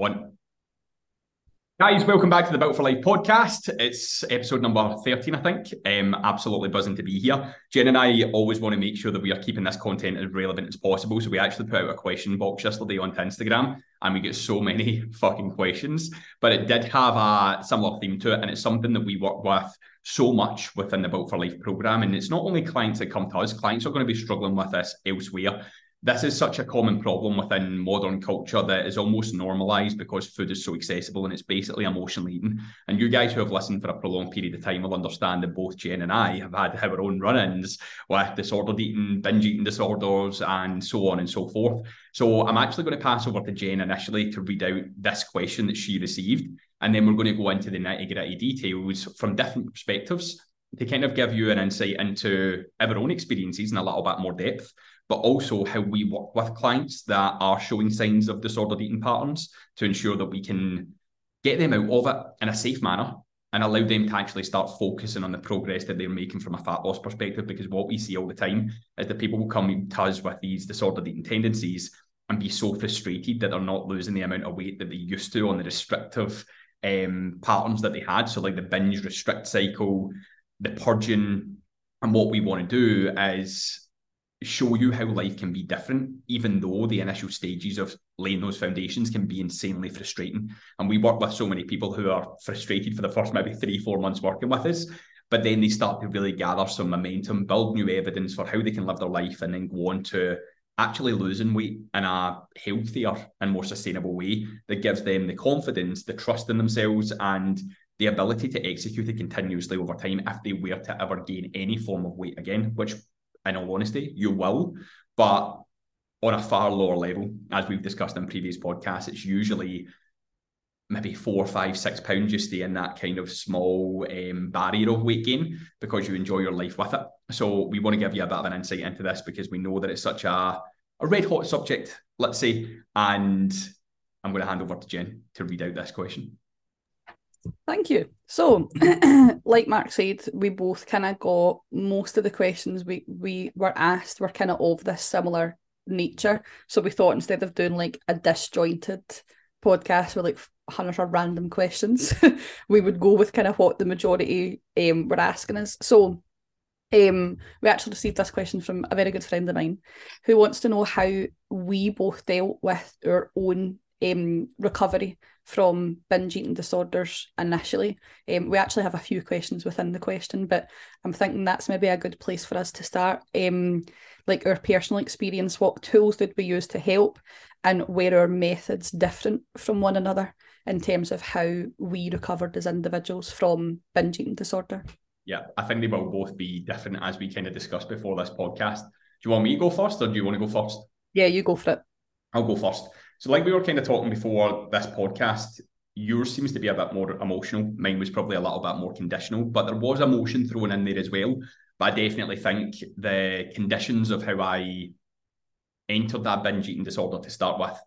One. Guys, welcome back to the Built for Life podcast. It's episode number 13, I think. Um, absolutely buzzing to be here. Jen and I always want to make sure that we are keeping this content as relevant as possible. So we actually put out a question box yesterday onto Instagram and we get so many fucking questions. But it did have a similar theme to it. And it's something that we work with so much within the Built for Life program. And it's not only clients that come to us, clients are going to be struggling with this elsewhere this is such a common problem within modern culture that is almost normalized because food is so accessible and it's basically emotional eating. And you guys who have listened for a prolonged period of time will understand that both Jen and I have had our own run ins with disordered eating, binge eating disorders, and so on and so forth. So I'm actually going to pass over to Jen initially to read out this question that she received. And then we're going to go into the nitty gritty details from different perspectives to kind of give you an insight into our own experiences in a little bit more depth but also how we work with clients that are showing signs of disordered eating patterns to ensure that we can get them out of it in a safe manner and allow them to actually start focusing on the progress that they're making from a fat loss perspective. Because what we see all the time is that people will come to us with these disordered eating tendencies and be so frustrated that they're not losing the amount of weight that they used to on the restrictive um, patterns that they had. So, like the binge restrict cycle, the purging. And what we want to do is show you how life can be different, even though the initial stages of laying those foundations can be insanely frustrating. And we work with so many people who are frustrated for the first maybe three, four months working with us, but then they start to really gather some momentum, build new evidence for how they can live their life, and then go on to actually losing weight in a healthier and more sustainable way that gives them the confidence, the trust in themselves, and the ability to execute it continuously over time if they were to ever gain any form of weight again, which in all honesty, you will, but on a far lower level, as we've discussed in previous podcasts, it's usually maybe four, five, six pounds. You stay in that kind of small um, barrier of weight gain because you enjoy your life with it. So we want to give you a bit of an insight into this because we know that it's such a, a red hot subject, let's say. And I'm going to hand over to Jen to read out this question. Thank you. So, like Mark said, we both kind of got most of the questions we we were asked were kind of of this similar nature. So we thought instead of doing like a disjointed podcast with like hundreds of random questions, we would go with kind of what the majority um were asking us. So um, we actually received this question from a very good friend of mine who wants to know how we both dealt with our own um, recovery from binge eating disorders initially. Um, we actually have a few questions within the question, but I'm thinking that's maybe a good place for us to start. Um, like our personal experience, what tools did we use to help, and where our methods different from one another in terms of how we recovered as individuals from binge eating disorder? Yeah, I think they will both be different as we kind of discussed before this podcast. Do you want me to go first or do you want to go first? Yeah, you go for it. I'll go first. So, like we were kind of talking before this podcast, yours seems to be a bit more emotional. Mine was probably a little bit more conditional, but there was emotion thrown in there as well. But I definitely think the conditions of how I entered that binge eating disorder to start with,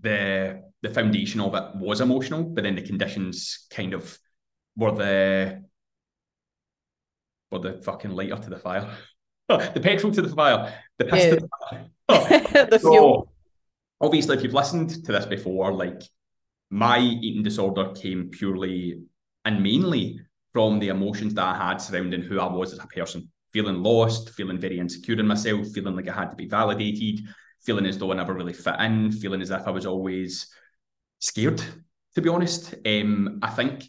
the the foundation of it was emotional, but then the conditions kind of were the were the fucking lighter to the fire. the petrol to the fire, the piss yeah. to the fire. Oh, the so, fuel obviously, if you've listened to this before, like my eating disorder came purely and mainly from the emotions that I had surrounding who I was as a person, feeling lost, feeling very insecure in myself, feeling like I had to be validated, feeling as though I never really fit in, feeling as if I was always scared, to be honest. Um, I think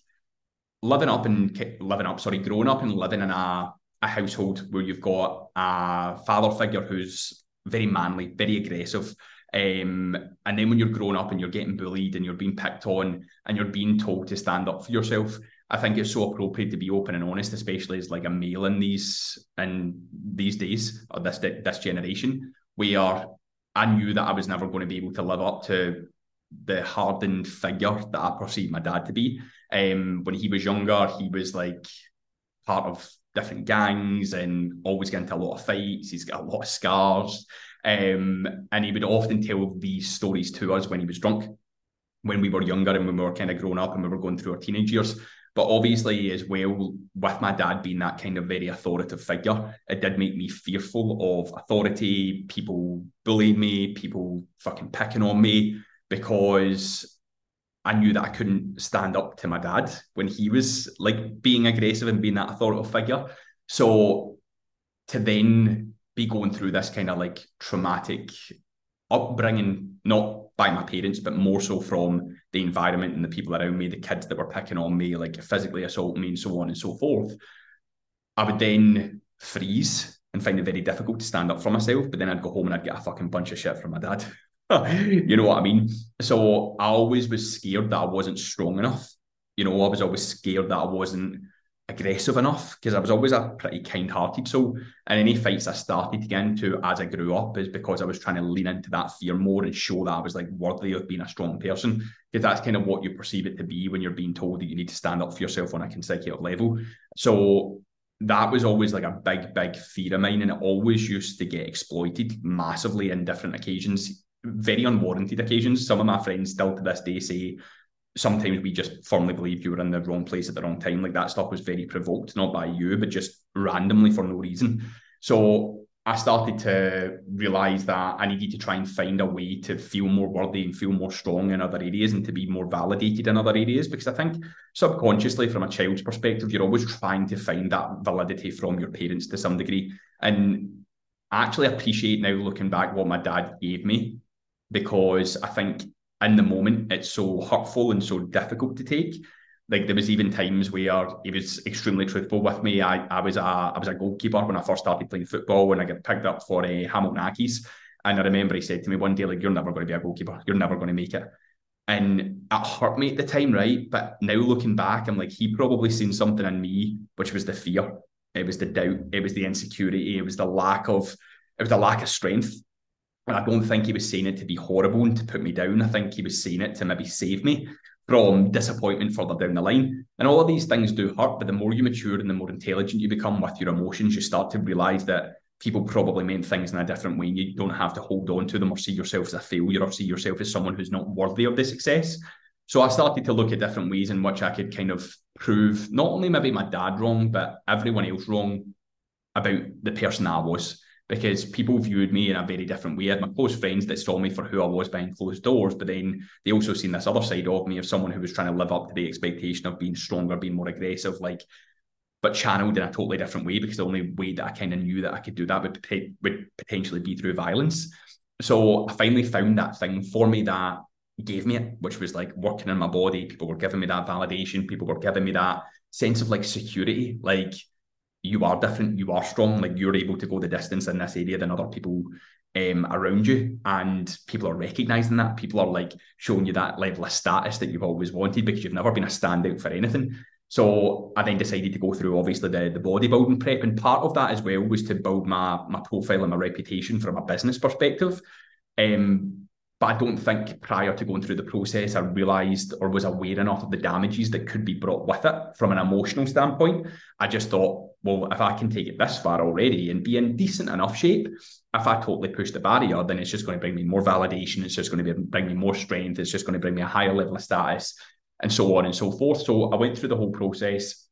living up and living up, sorry, growing up and living in a, a household where you've got a father figure who's very manly, very aggressive, um, and then when you're growing up and you're getting bullied and you're being picked on and you're being told to stand up for yourself, I think it's so appropriate to be open and honest, especially as like a male in these in these days or this this generation, where I knew that I was never going to be able to live up to the hardened figure that I perceived my dad to be. Um, when he was younger, he was like part of different gangs and always getting into a lot of fights. He's got a lot of scars. Um, and he would often tell these stories to us when he was drunk, when we were younger and when we were kind of growing up and we were going through our teenage years. But obviously, as well, with my dad being that kind of very authoritative figure, it did make me fearful of authority, people bullying me, people fucking picking on me, because I knew that I couldn't stand up to my dad when he was like being aggressive and being that authoritative figure. So to then be going through this kind of like traumatic upbringing, not by my parents, but more so from the environment and the people around me, the kids that were picking on me, like physically assaulting me and so on and so forth, I would then freeze and find it very difficult to stand up for myself. But then I'd go home and I'd get a fucking bunch of shit from my dad. you know what I mean? So I always was scared that I wasn't strong enough. You know, I was always scared that I wasn't aggressive enough because I was always a pretty kind-hearted soul. And any fights I started to get into as I grew up is because I was trying to lean into that fear more and show that I was like worthy of being a strong person. Because that's kind of what you perceive it to be when you're being told that you need to stand up for yourself on a consecutive level. So that was always like a big, big fear of mine, and it always used to get exploited massively in different occasions, very unwarranted occasions. Some of my friends still to this day say sometimes we just firmly believe you were in the wrong place at the wrong time. Like that stuff was very provoked, not by you, but just randomly for no reason. So I started to realize that I needed to try and find a way to feel more worthy and feel more strong in other areas and to be more validated in other areas. Because I think subconsciously, from a child's perspective, you're always trying to find that validity from your parents to some degree. And I actually appreciate now looking back what my dad gave me because I think in the moment it's so hurtful and so difficult to take like there was even times where he was extremely truthful with me. I, I was a I was a goalkeeper when I first started playing football when I got picked up for uh, Hamilton Accies. And I remember he said to me one day, like, you're never going to be a goalkeeper. You're never going to make it. And it hurt me at the time, right? But now looking back, I'm like, he probably seen something in me, which was the fear. It was the doubt. It was the insecurity. It was the lack of, it was the lack of strength. I don't think he was saying it to be horrible and to put me down. I think he was saying it to maybe save me from disappointment further down the line. And all of these things do hurt, but the more you mature and the more intelligent you become with your emotions, you start to realize that people probably meant things in a different way. And you don't have to hold on to them or see yourself as a failure or see yourself as someone who's not worthy of the success. So I started to look at different ways in which I could kind of prove not only maybe my dad wrong, but everyone else wrong about the person I was because people viewed me in a very different way. I had my close friends that saw me for who I was behind closed doors, but then they also seen this other side of me of someone who was trying to live up to the expectation of being stronger, being more aggressive, like, but channeled in a totally different way because the only way that I kind of knew that I could do that would, would potentially be through violence. So I finally found that thing for me that gave me it, which was like working in my body. People were giving me that validation. People were giving me that sense of like security, like you are different, you are strong, like you're able to go the distance in this area than other people um, around you. And people are recognizing that. People are like showing you that level of status that you've always wanted because you've never been a standout for anything. So I then decided to go through obviously the, the bodybuilding prep. And part of that as well was to build my my profile and my reputation from a business perspective. Um, but I don't think prior to going through the process, I realised or was aware enough of the damages that could be brought with it from an emotional standpoint. I just thought, well, if I can take it this far already and be in decent enough shape, if I totally push the barrier, then it's just going to bring me more validation. It's just going to bring me more strength. It's just going to bring me a higher level of status and so on and so forth. So I went through the whole process.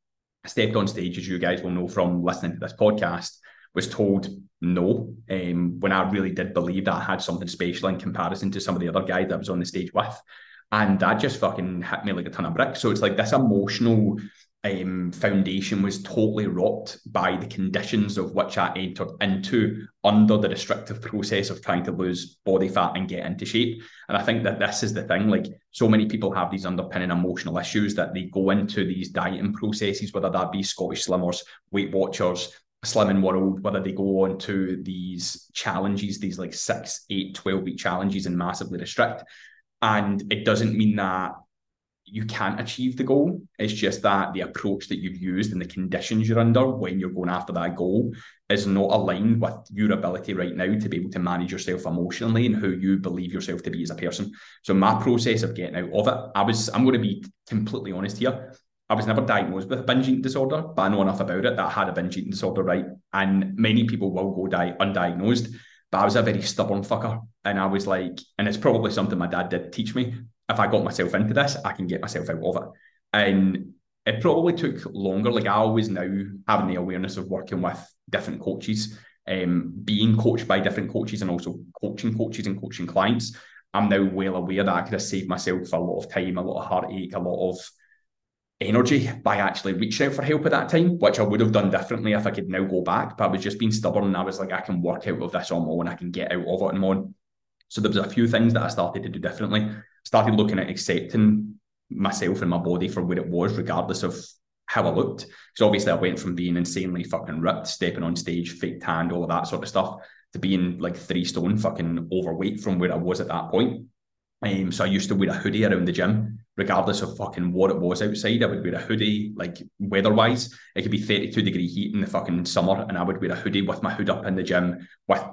I stepped on stage, as you guys will know from listening to this podcast was told no um, when I really did believe that I had something special in comparison to some of the other guys that I was on the stage with. And that just fucking hit me like a ton of bricks. So it's like this emotional um, foundation was totally rocked by the conditions of which I entered into under the restrictive process of trying to lose body fat and get into shape. And I think that this is the thing like, so many people have these underpinning emotional issues that they go into these dieting processes, whether that be Scottish Slimmers, Weight Watchers, slimming world, whether they go on to these challenges, these like six, eight, 12 week challenges and massively restrict. And it doesn't mean that you can't achieve the goal. It's just that the approach that you've used and the conditions you're under when you're going after that goal is not aligned with your ability right now to be able to manage yourself emotionally and who you believe yourself to be as a person. So my process of getting out of it, I was, I'm going to be completely honest here. I was never diagnosed with a binge eating disorder, but I know enough about it that I had a binge eating disorder, right? And many people will go die undiagnosed, but I was a very stubborn fucker. And I was like, and it's probably something my dad did teach me. If I got myself into this, I can get myself out of it. And it probably took longer. Like I always now having the awareness of working with different coaches, um, being coached by different coaches and also coaching coaches and coaching clients. I'm now well aware that I could have saved myself a lot of time, a lot of heartache, a lot of energy by actually reaching out for help at that time, which I would have done differently if I could now go back. But I was just being stubborn and I was like, I can work out of this on my own, I can get out of it on my own. So there was a few things that I started to do differently. Started looking at accepting myself and my body for where it was, regardless of how I looked. So obviously I went from being insanely fucking ripped, stepping on stage, fake tanned, all of that sort of stuff, to being like three stone fucking overweight from where I was at that point. Um, so I used to wear a hoodie around the gym, regardless of fucking what it was outside. I would wear a hoodie, like weather-wise. It could be 32 degree heat in the fucking summer, and I would wear a hoodie with my hood up in the gym with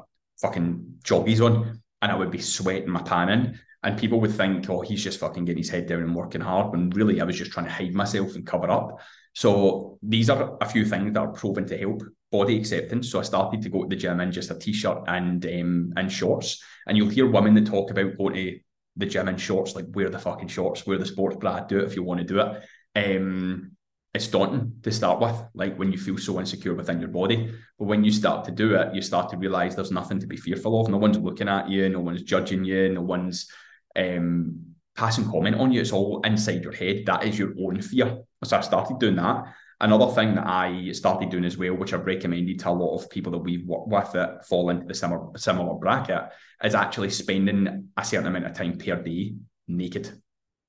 fucking joggies on, and I would be sweating my pan in. And people would think, oh, he's just fucking getting his head down and working hard. When really I was just trying to hide myself and cover up. So these are a few things that are proven to help body acceptance. So I started to go to the gym in just a t-shirt and um, and shorts. And you'll hear women that talk about going to the gym in shorts, like wear the fucking shorts, wear the sports bra, do it if you want to do it. Um, it's daunting to start with, like when you feel so insecure within your body. But when you start to do it, you start to realize there's nothing to be fearful of. No one's looking at you, no one's judging you, no one's um, passing comment on you. It's all inside your head. That is your own fear. So I started doing that. Another thing that I started doing as well, which I've recommended to a lot of people that we've worked with that fall into the similar, similar bracket, is actually spending a certain amount of time per day naked,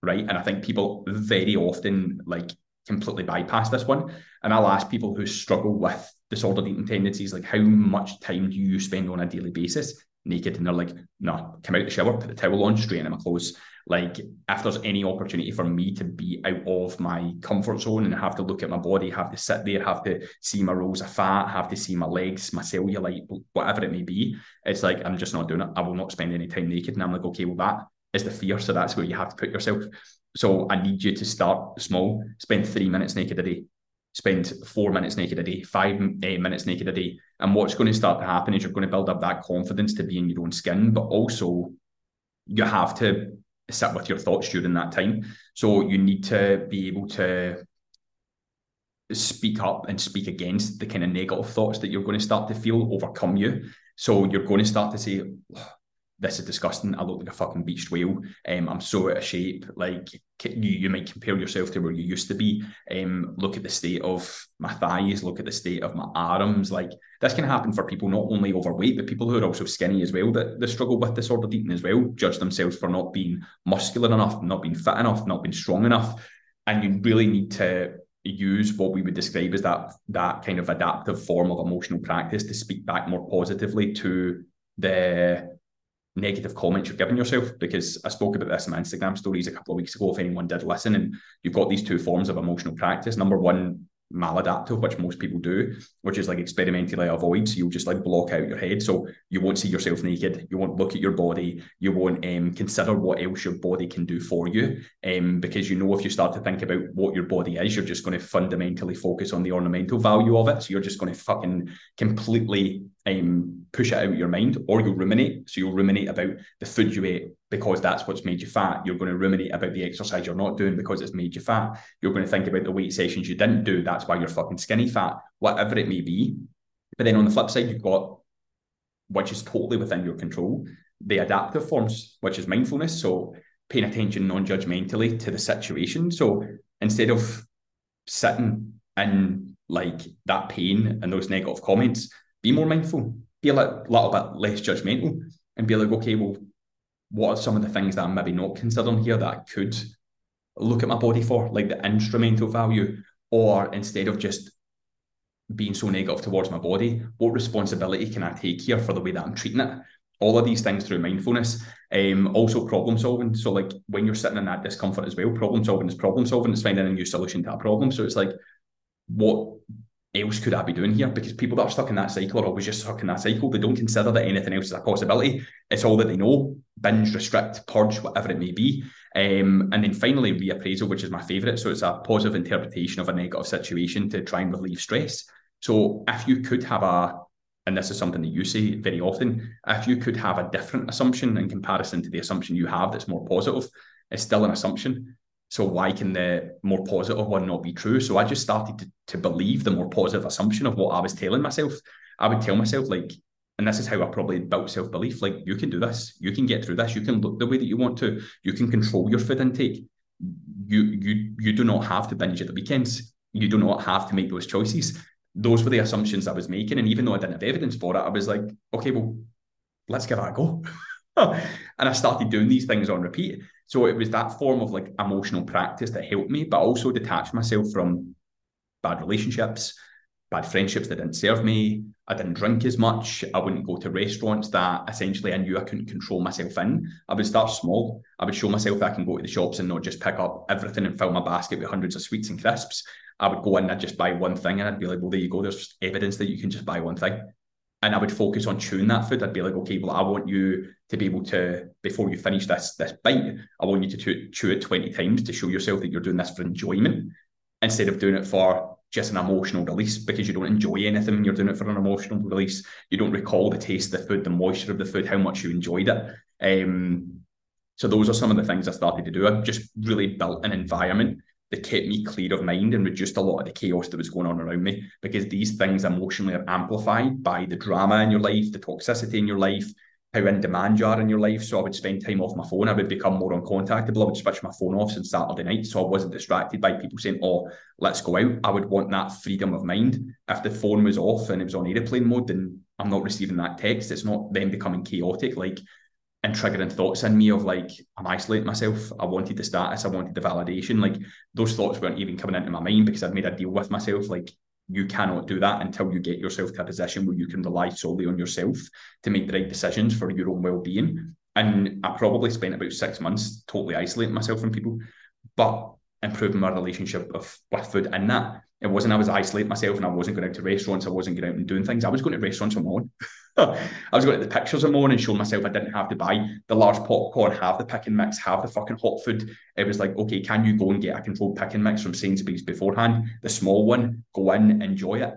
right? And I think people very often like completely bypass this one. And I'll ask people who struggle with disordered eating tendencies, like how much time do you spend on a daily basis naked? And they're like, no, come out the shower, put the towel on, straighten in my clothes, like if there's any opportunity for me to be out of my comfort zone and have to look at my body, have to sit there, have to see my rolls of fat, have to see my legs, my cellulite, whatever it may be, it's like I'm just not doing it. I will not spend any time naked. And I'm like, okay, well that is the fear. So that's where you have to put yourself. So I need you to start small, spend three minutes naked a day, spend four minutes naked a day, five eight minutes naked a day. And what's going to start to happen is you're going to build up that confidence to be in your own skin, but also you have to sit with your thoughts during that time. So you need to be able to speak up and speak against the kind of negative thoughts that you're going to start to feel overcome you. So you're going to start to say, this is disgusting. I look like a fucking beached whale. Um, I'm so out of shape. Like you, you might compare yourself to where you used to be. Um, look at the state of my thighs. Look at the state of my arms. Like this can happen for people not only overweight, but people who are also skinny as well that, that struggle with disordered eating as well. Judge themselves for not being muscular enough, not being fit enough, not being strong enough, and you really need to use what we would describe as that that kind of adaptive form of emotional practice to speak back more positively to the negative comments you're giving yourself because I spoke about this in my Instagram stories a couple of weeks ago. If anyone did listen, and you've got these two forms of emotional practice. Number one, maladaptive, which most people do, which is like experientially avoid. So you'll just like block out your head. So you won't see yourself naked. You won't look at your body. You won't um, consider what else your body can do for you. Um, because you know if you start to think about what your body is, you're just going to fundamentally focus on the ornamental value of it. So you're just going to fucking completely um, push it out of your mind, or you'll ruminate. So you'll ruminate about the food you ate because that's what's made you fat. You're going to ruminate about the exercise you're not doing because it's made you fat. You're going to think about the weight sessions you didn't do. That's why you're fucking skinny fat, whatever it may be. But then on the flip side, you've got, which is totally within your control, the adaptive forms, which is mindfulness. So paying attention non judgmentally to the situation. So instead of sitting in like that pain and those negative comments, be more mindful, be a little, bit less judgmental, and be like, okay, well, what are some of the things that I'm maybe not considering here that I could look at my body for, like the instrumental value, or instead of just being so negative towards my body, what responsibility can I take here for the way that I'm treating it? All of these things through mindfulness. Um, also problem solving. So like when you're sitting in that discomfort as well, problem solving is problem solving. It's finding a new solution to a problem. So it's like, what else could I be doing here? Because people that are stuck in that cycle are always just stuck in that cycle. They don't consider that anything else is a possibility. It's all that they know. Binge, restrict, purge, whatever it may be. Um, and then finally, reappraisal, which is my favorite. So it's a positive interpretation of a negative situation to try and relieve stress. So if you could have a, and this is something that you say very often, if you could have a different assumption in comparison to the assumption you have that's more positive, it's still an assumption. So why can the more positive one not be true? So I just started to, to believe the more positive assumption of what I was telling myself. I would tell myself like, and this is how I probably built self belief. Like you can do this, you can get through this, you can look the way that you want to, you can control your food intake. You you you do not have to binge at the weekends. You do not have to make those choices. Those were the assumptions I was making, and even though I didn't have evidence for it, I was like, okay, well, let's give that a go. and I started doing these things on repeat. So it was that form of like emotional practice that helped me, but also detached myself from bad relationships, bad friendships that didn't serve me. I didn't drink as much. I wouldn't go to restaurants that essentially I knew I couldn't control myself in. I would start small. I would show myself I can go to the shops and not just pick up everything and fill my basket with hundreds of sweets and crisps. I would go in and I'd just buy one thing and I'd be like, well, there you go. There's evidence that you can just buy one thing. And I would focus on chewing that food. I'd be like, okay, well, I want you to be able to, before you finish this this bite, I want you to chew, it 20 times to show yourself that you're doing this for enjoyment instead of doing it for just an emotional release because you don't enjoy anything when you're doing it for an emotional release. You don't recall the taste of the food, the moisture of the food, how much you enjoyed it. Um, so those are some of the things I started to do. I just really built an environment that kept me clear of mind and reduced a lot of the chaos that was going on around me because these things emotionally are amplified by the drama in your life, the toxicity in your life, how in demand you are in your life. So I would spend time off my phone. I would become more uncontactable. I would switch my phone off since Saturday night. So I wasn't distracted by people saying, oh, let's go out. I would want that freedom of mind. If the phone was off and it was on airplane mode, then I'm not receiving that text. It's not then becoming chaotic, like and triggering thoughts in me of like, I'm isolating myself. I wanted the status, I wanted the validation. Like those thoughts weren't even coming into my mind because I'd made a deal with myself. Like you cannot do that until you get yourself to a position where you can rely solely on yourself to make the right decisions for your own well-being. And I probably spent about six months totally isolating myself from people, but improving my relationship with, with food and that. It wasn't I was isolating myself and I wasn't going out to restaurants, I wasn't going out and doing things. I was going to restaurants on my own. I was going to the pictures own and showing myself I didn't have to buy the large popcorn, have the pick and mix, have the fucking hot food. It was like, okay, can you go and get a controlled pick and mix from Sainsbury's beforehand? The small one, go in, enjoy it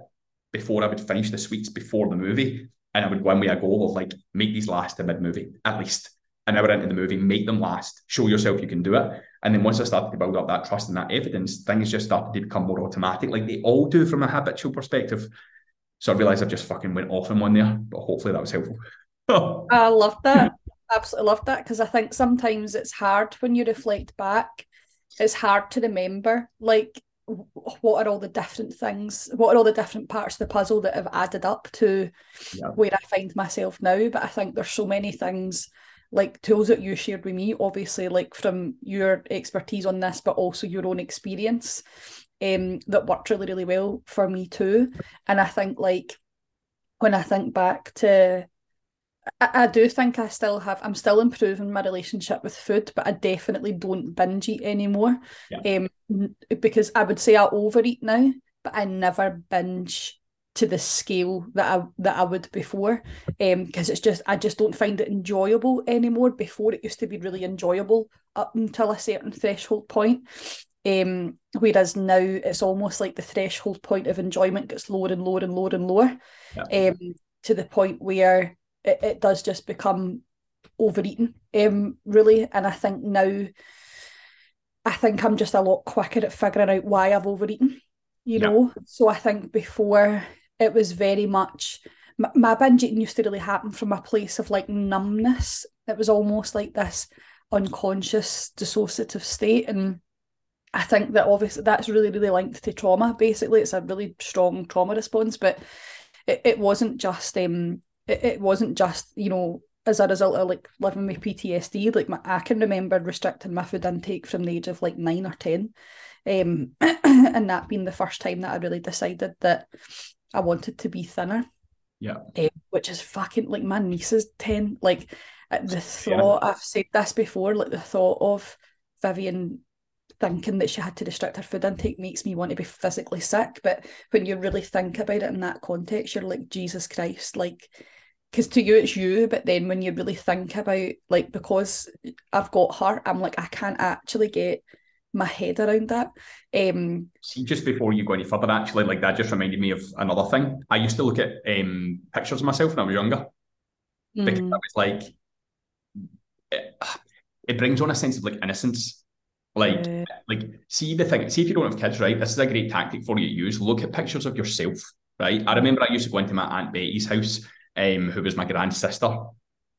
before I would finish the sweets before the movie. And I would go in with a goal of like, make these last to mid movie, at least an hour into the movie, make them last, show yourself you can do it. And then once I started to build up that trust and that evidence, things just started to become more automatic, like they all do from a habitual perspective. So I realized I've just fucking went off in one there, but hopefully that was helpful. I love that. Absolutely love that because I think sometimes it's hard when you reflect back. It's hard to remember, like what are all the different things what are all the different parts of the puzzle that have added up to yeah. where i find myself now but i think there's so many things like tools that you shared with me, obviously, like from your expertise on this, but also your own experience, um, that worked really, really well for me too. And I think like when I think back to I, I do think I still have I'm still improving my relationship with food, but I definitely don't binge eat anymore. Yeah. Um because I would say I overeat now, but I never binge to the scale that I that I would before um because it's just I just don't find it enjoyable anymore before it used to be really enjoyable up until a certain threshold point um whereas now it's almost like the threshold point of enjoyment gets lower and lower and lower and lower. Yeah. um to the point where it, it does just become overeating um really. And I think now I think I'm just a lot quicker at figuring out why I've overeaten you know? So I think before it was very much my, my binge eating used to really happen from a place of like numbness. It was almost like this unconscious dissociative state. And I think that obviously that's really, really linked to trauma. Basically, it's a really strong trauma response, but it, it wasn't just um it, it wasn't just, you know, as a result of like living with PTSD. Like my, I can remember restricting my food intake from the age of like nine or ten. Um and that being the first time that I really decided that I wanted to be thinner. Yeah. Um, which is fucking like my niece is 10. Like uh, the thought, yeah. I've said this before, like the thought of Vivian thinking that she had to restrict her food intake makes me want to be physically sick. But when you really think about it in that context, you're like, Jesus Christ, like, because to you it's you, but then when you really think about, like, because I've got her, I'm like, I can't actually get my head around that. Um, See, just before you go any further, actually, like that just reminded me of another thing. I used to look at um, pictures of myself when I was younger mm. because I was like, it, it, brings on a sense of like innocence. Like, uh, like, see the thing. See if you don't have kids, right? This is a great tactic for you to use. Look at pictures of yourself, right? I remember I used to go into my aunt Betty's house um, who was my grand sister,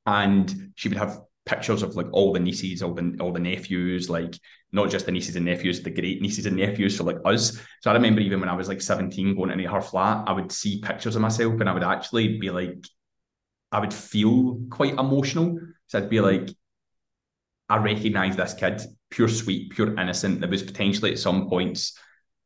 and she would have pictures of like all the nieces, all the all the nephews, like not just the nieces and nephews, the great nieces and nephews for like us. So I remember even when I was like 17 going into her flat, I would see pictures of myself and I would actually be like, I would feel quite emotional. So I'd be like, I recognise this kid, pure sweet, pure innocent, that was potentially at some points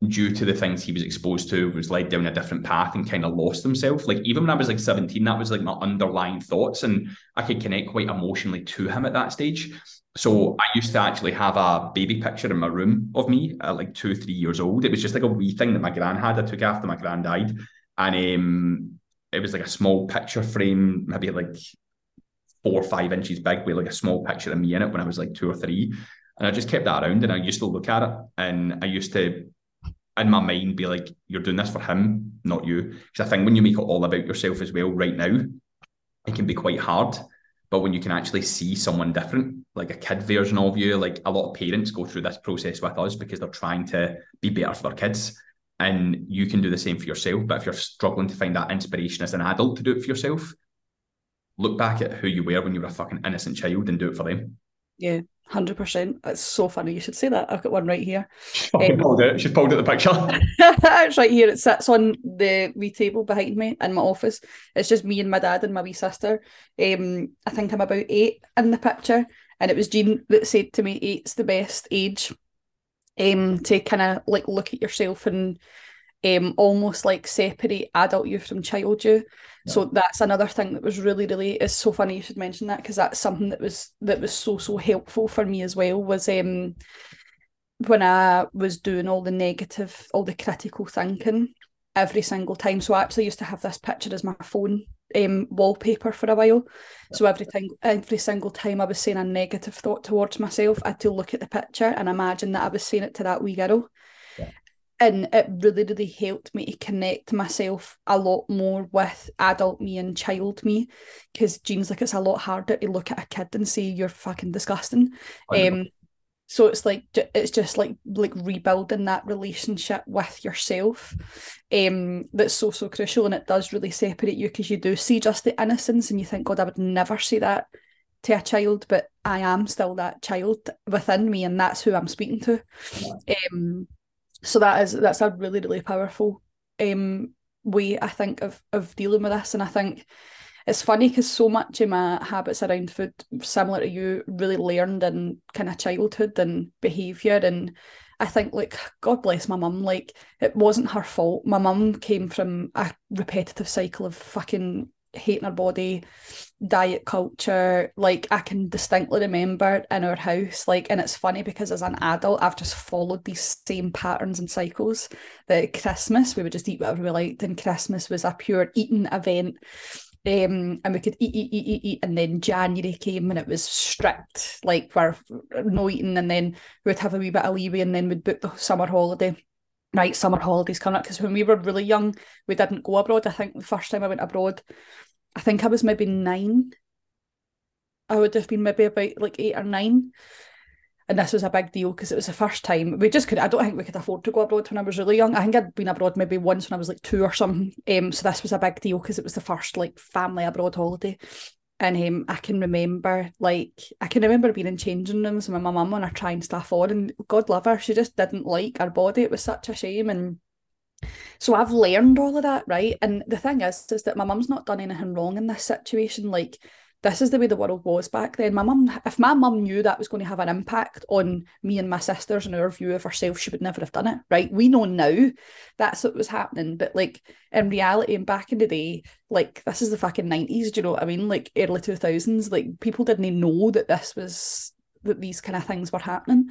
due to the things he was exposed to was led down a different path and kind of lost himself. Like even when i was like 17 that was like my underlying thoughts and i could connect quite emotionally to him at that stage. So i used to actually have a baby picture in my room of me at like two three years old. It was just like a wee thing that my gran had. I took after my gran died and um it was like a small picture frame maybe like four or five inches big with like a small picture of me in it when i was like two or three and I just kept that around and I used to look at it and I used to in my mind be like, you're doing this for him, not you. Because I think when you make it all about yourself as well, right now, it can be quite hard. But when you can actually see someone different, like a kid version of you, like a lot of parents go through this process with us because they're trying to be better for their kids. And you can do the same for yourself. But if you're struggling to find that inspiration as an adult to do it for yourself, look back at who you were when you were a fucking innocent child and do it for them. Yeah, hundred percent. It's so funny. You should say that. I've got one right here. She's um, pulled it. She's pulled out the picture. it's right here. It sits on the wee table behind me in my office. It's just me and my dad and my wee sister. Um, I think I'm about eight in the picture, and it was Jean that said to me, eight's the best age." Um, to kind of like look at yourself and um, almost like separate adult you from child you. Yeah. So that's another thing that was really, really. It's so funny you should mention that because that's something that was that was so so helpful for me as well. Was um when I was doing all the negative, all the critical thinking every single time. So I actually used to have this picture as my phone um, wallpaper for a while. Yeah. So every time, every single time I was saying a negative thought towards myself, I had to look at the picture and imagine that I was saying it to that wee girl and it really really helped me to connect myself a lot more with adult me and child me because Jean's like it's a lot harder to look at a kid and say you're fucking disgusting. Um so it's like it's just like like rebuilding that relationship with yourself um that's so so crucial and it does really separate you because you do see just the innocence and you think god i would never say that to a child but i am still that child within me and that's who i'm speaking to. Um so that is that's a really really powerful um way I think of of dealing with this. And I think it's funny because so much of my habits around food similar to you really learned in kind of childhood and behavior. And I think like God bless my mum like it wasn't her fault. My mum came from a repetitive cycle of fucking hating her body diet culture like i can distinctly remember in our house like and it's funny because as an adult i've just followed these same patterns and cycles that christmas we would just eat whatever we liked and christmas was a pure eating event um, and we could eat, eat, eat, eat, eat, and then January came and it was strict, like we're no eating, and then we'd have a wee bit of leeway, and then we'd book the summer holiday. Right, summer holidays coming up because when we were really young, we didn't go abroad. I think the first time I went abroad I think I was maybe nine. I would have been maybe about like eight or nine. And this was a big deal because it was the first time we just could. I don't think we could afford to go abroad when I was really young. I think I'd been abroad maybe once when I was like two or something. Um, so this was a big deal because it was the first like family abroad holiday. And um, I can remember, like, I can remember being in changing rooms with my mum on her trying stuff on, and God love her, she just didn't like her body. It was such a shame, and so I've learned all of that, right? And the thing is, is that my mum's not done anything wrong in this situation. Like, this is the way the world was back then. My mum, if my mum knew that was going to have an impact on me and my sisters and our view of herself, she would never have done it, right? We know now that's what was happening, but like in reality, and back in the day, like this is the fucking nineties. Do you know what I mean? Like early two thousands, like people didn't know that this was that these kind of things were happening.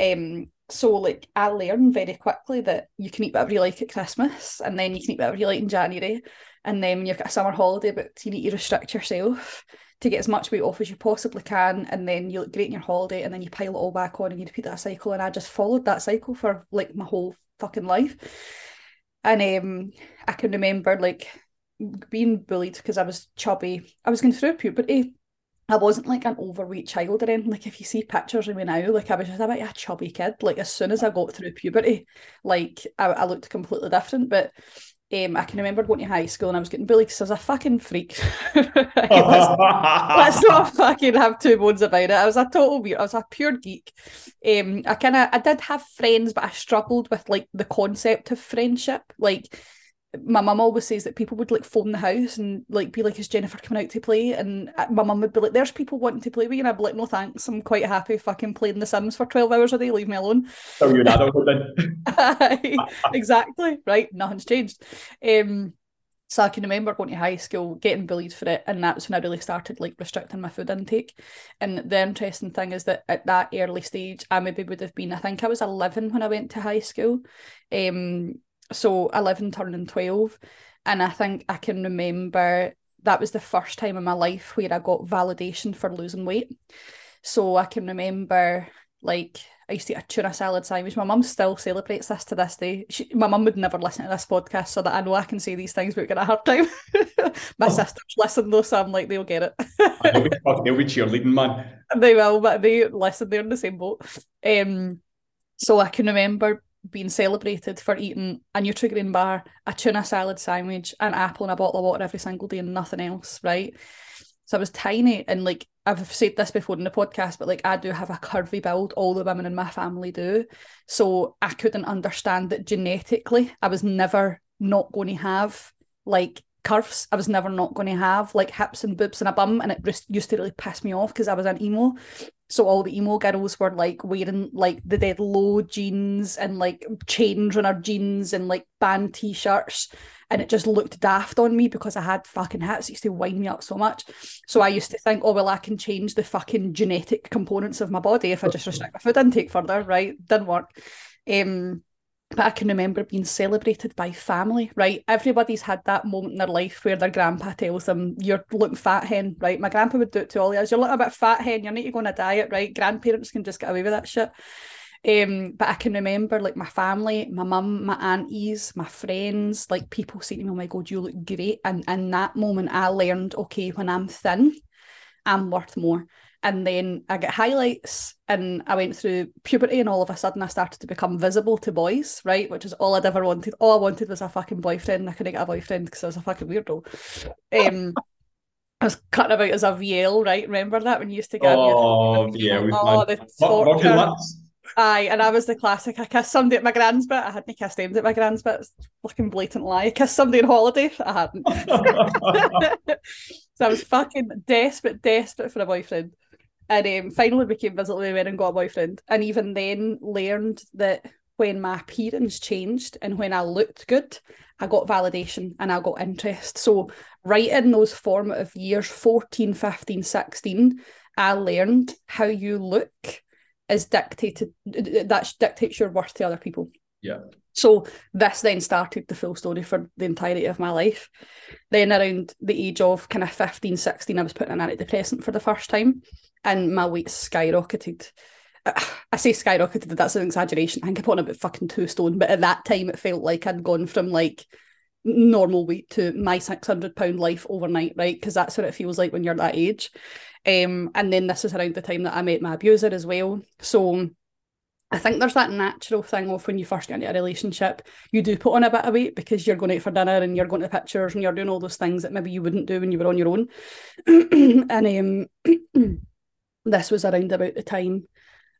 Um, so like I learned very quickly that you can eat whatever you like at Christmas and then you can eat whatever you like in January and then when you've got a summer holiday but you need to restrict yourself to get as much weight off as you possibly can and then you look great in your holiday and then you pile it all back on and you repeat that cycle and I just followed that cycle for like my whole fucking life. And um I can remember like being bullied because I was chubby. I was going through puberty I wasn't like an overweight child or anything. Like if you see pictures of me now, like I was just a bit a chubby kid. Like as soon as I got through puberty, like I, I looked completely different. But Um, I can remember going to high school and I was getting bullied because I was a fucking freak. let's, let's not fucking have two bones about it. I was a total weird. I was a pure geek. Um, I kind of I did have friends, but I struggled with like the concept of friendship. Like my mum always says that people would like phone the house and like be like, "Is Jennifer coming out to play?" And my mum would be like, "There's people wanting to play with you," and I'd be like, "No thanks, I'm quite happy fucking playing The Sims for twelve hours a day. Leave me alone." So you're an adult then. exactly right. Nothing's changed. Um, so I can remember going to high school, getting bullied for it, and that's when I really started like restricting my food intake. And the interesting thing is that at that early stage, I maybe would have been, I think I was eleven when I went to high school. Um, so 11 turning 12 and i think i can remember that was the first time in my life where i got validation for losing weight so i can remember like I used to eat a tuna salad sandwich. My mum still celebrates this to this day. She, my mum would never listen to this podcast, so that I know I can say these things but get a hard time. my oh. sisters listen though, so I'm like, they'll get it. they'll, be, they'll be cheerleading, man. They will, but they listen. They're in the same boat. Um, so I can remember being celebrated for eating a Nutrigrain bar, a tuna salad sandwich, an apple, and a bottle of water every single day, and nothing else, right? So I was tiny, and like I've said this before in the podcast, but like I do have a curvy build. All the women in my family do, so I couldn't understand that genetically I was never not going to have like curves. I was never not going to have like hips and boobs and a bum, and it just used to really piss me off because I was an emo. So all the emo girls were like wearing like the dead low jeans and like chains on our jeans and like band t-shirts. And it just looked daft on me because I had fucking hats. It used to wind me up so much. So I used to think, oh well, I can change the fucking genetic components of my body if I just restrict my food intake further, right? Didn't work. Um but I can remember being celebrated by family, right? Everybody's had that moment in their life where their grandpa tells them, You're looking fat hen, right? My grandpa would do it to all of us. You're looking a bit fat hen, you need to go on a diet, right? Grandparents can just get away with that shit. Um, but I can remember like my family, my mum, my aunties, my friends, like people saying to me, Oh my god, you look great. And in that moment I learned, okay, when I'm thin, I'm worth more and then I get highlights and I went through puberty and all of a sudden I started to become visible to boys, right? Which is all I'd ever wanted. All I wanted was a fucking boyfriend. I couldn't get a boyfriend because I was a fucking weirdo. Um, I was cutting about as a VL, right? Remember that when you used to get oh, yeah, oh, the torture. Aye, and I was the classic. I kissed somebody at my grand's bit. I hadn't kissed anybody at my grand's bit. It's fucking blatant lie. I kissed somebody on holiday. I hadn't. so I was fucking desperate, desperate for a boyfriend and um, finally became visibly aware and got a boyfriend. And even then learned that when my appearance changed and when I looked good, I got validation and I got interest. So right in those formative years, 14, 15, 16, I learned how you look is dictated that dictates your worth to other people. Yeah. So this then started the full story for the entirety of my life. Then around the age of kind of 15, 16, I was put on an antidepressant for the first time and my weight skyrocketed. I say skyrocketed, that's an exaggeration. I think I put on about fucking two stone, but at that time it felt like I'd gone from like normal weight to my 600 pound life overnight, right? Because that's what it feels like when you're that age. Um, and then this is around the time that I met my abuser as well. So I think there's that natural thing of when you first get into a relationship, you do put on a bit of weight because you're going out for dinner and you're going to pictures and you're doing all those things that maybe you wouldn't do when you were on your own. and um this was around about the time.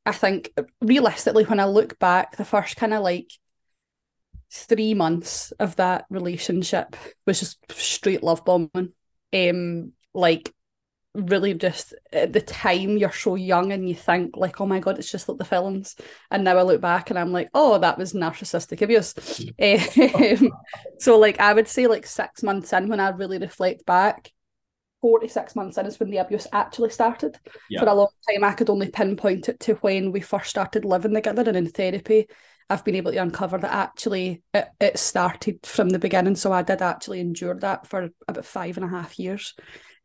I think realistically, when I look back, the first kind of like three months of that relationship was just straight love bombing. Um, like really just at the time you're so young and you think like, oh my god, it's just like the films. And now I look back and I'm like, oh, that was narcissistic abuse. um, so like I would say like six months in when I really reflect back, 46 months in is when the abuse actually started. Yeah. For a long time, I could only pinpoint it to when we first started living together and in therapy. I've been able to uncover that actually it, it started from the beginning. So I did actually endure that for about five and a half years.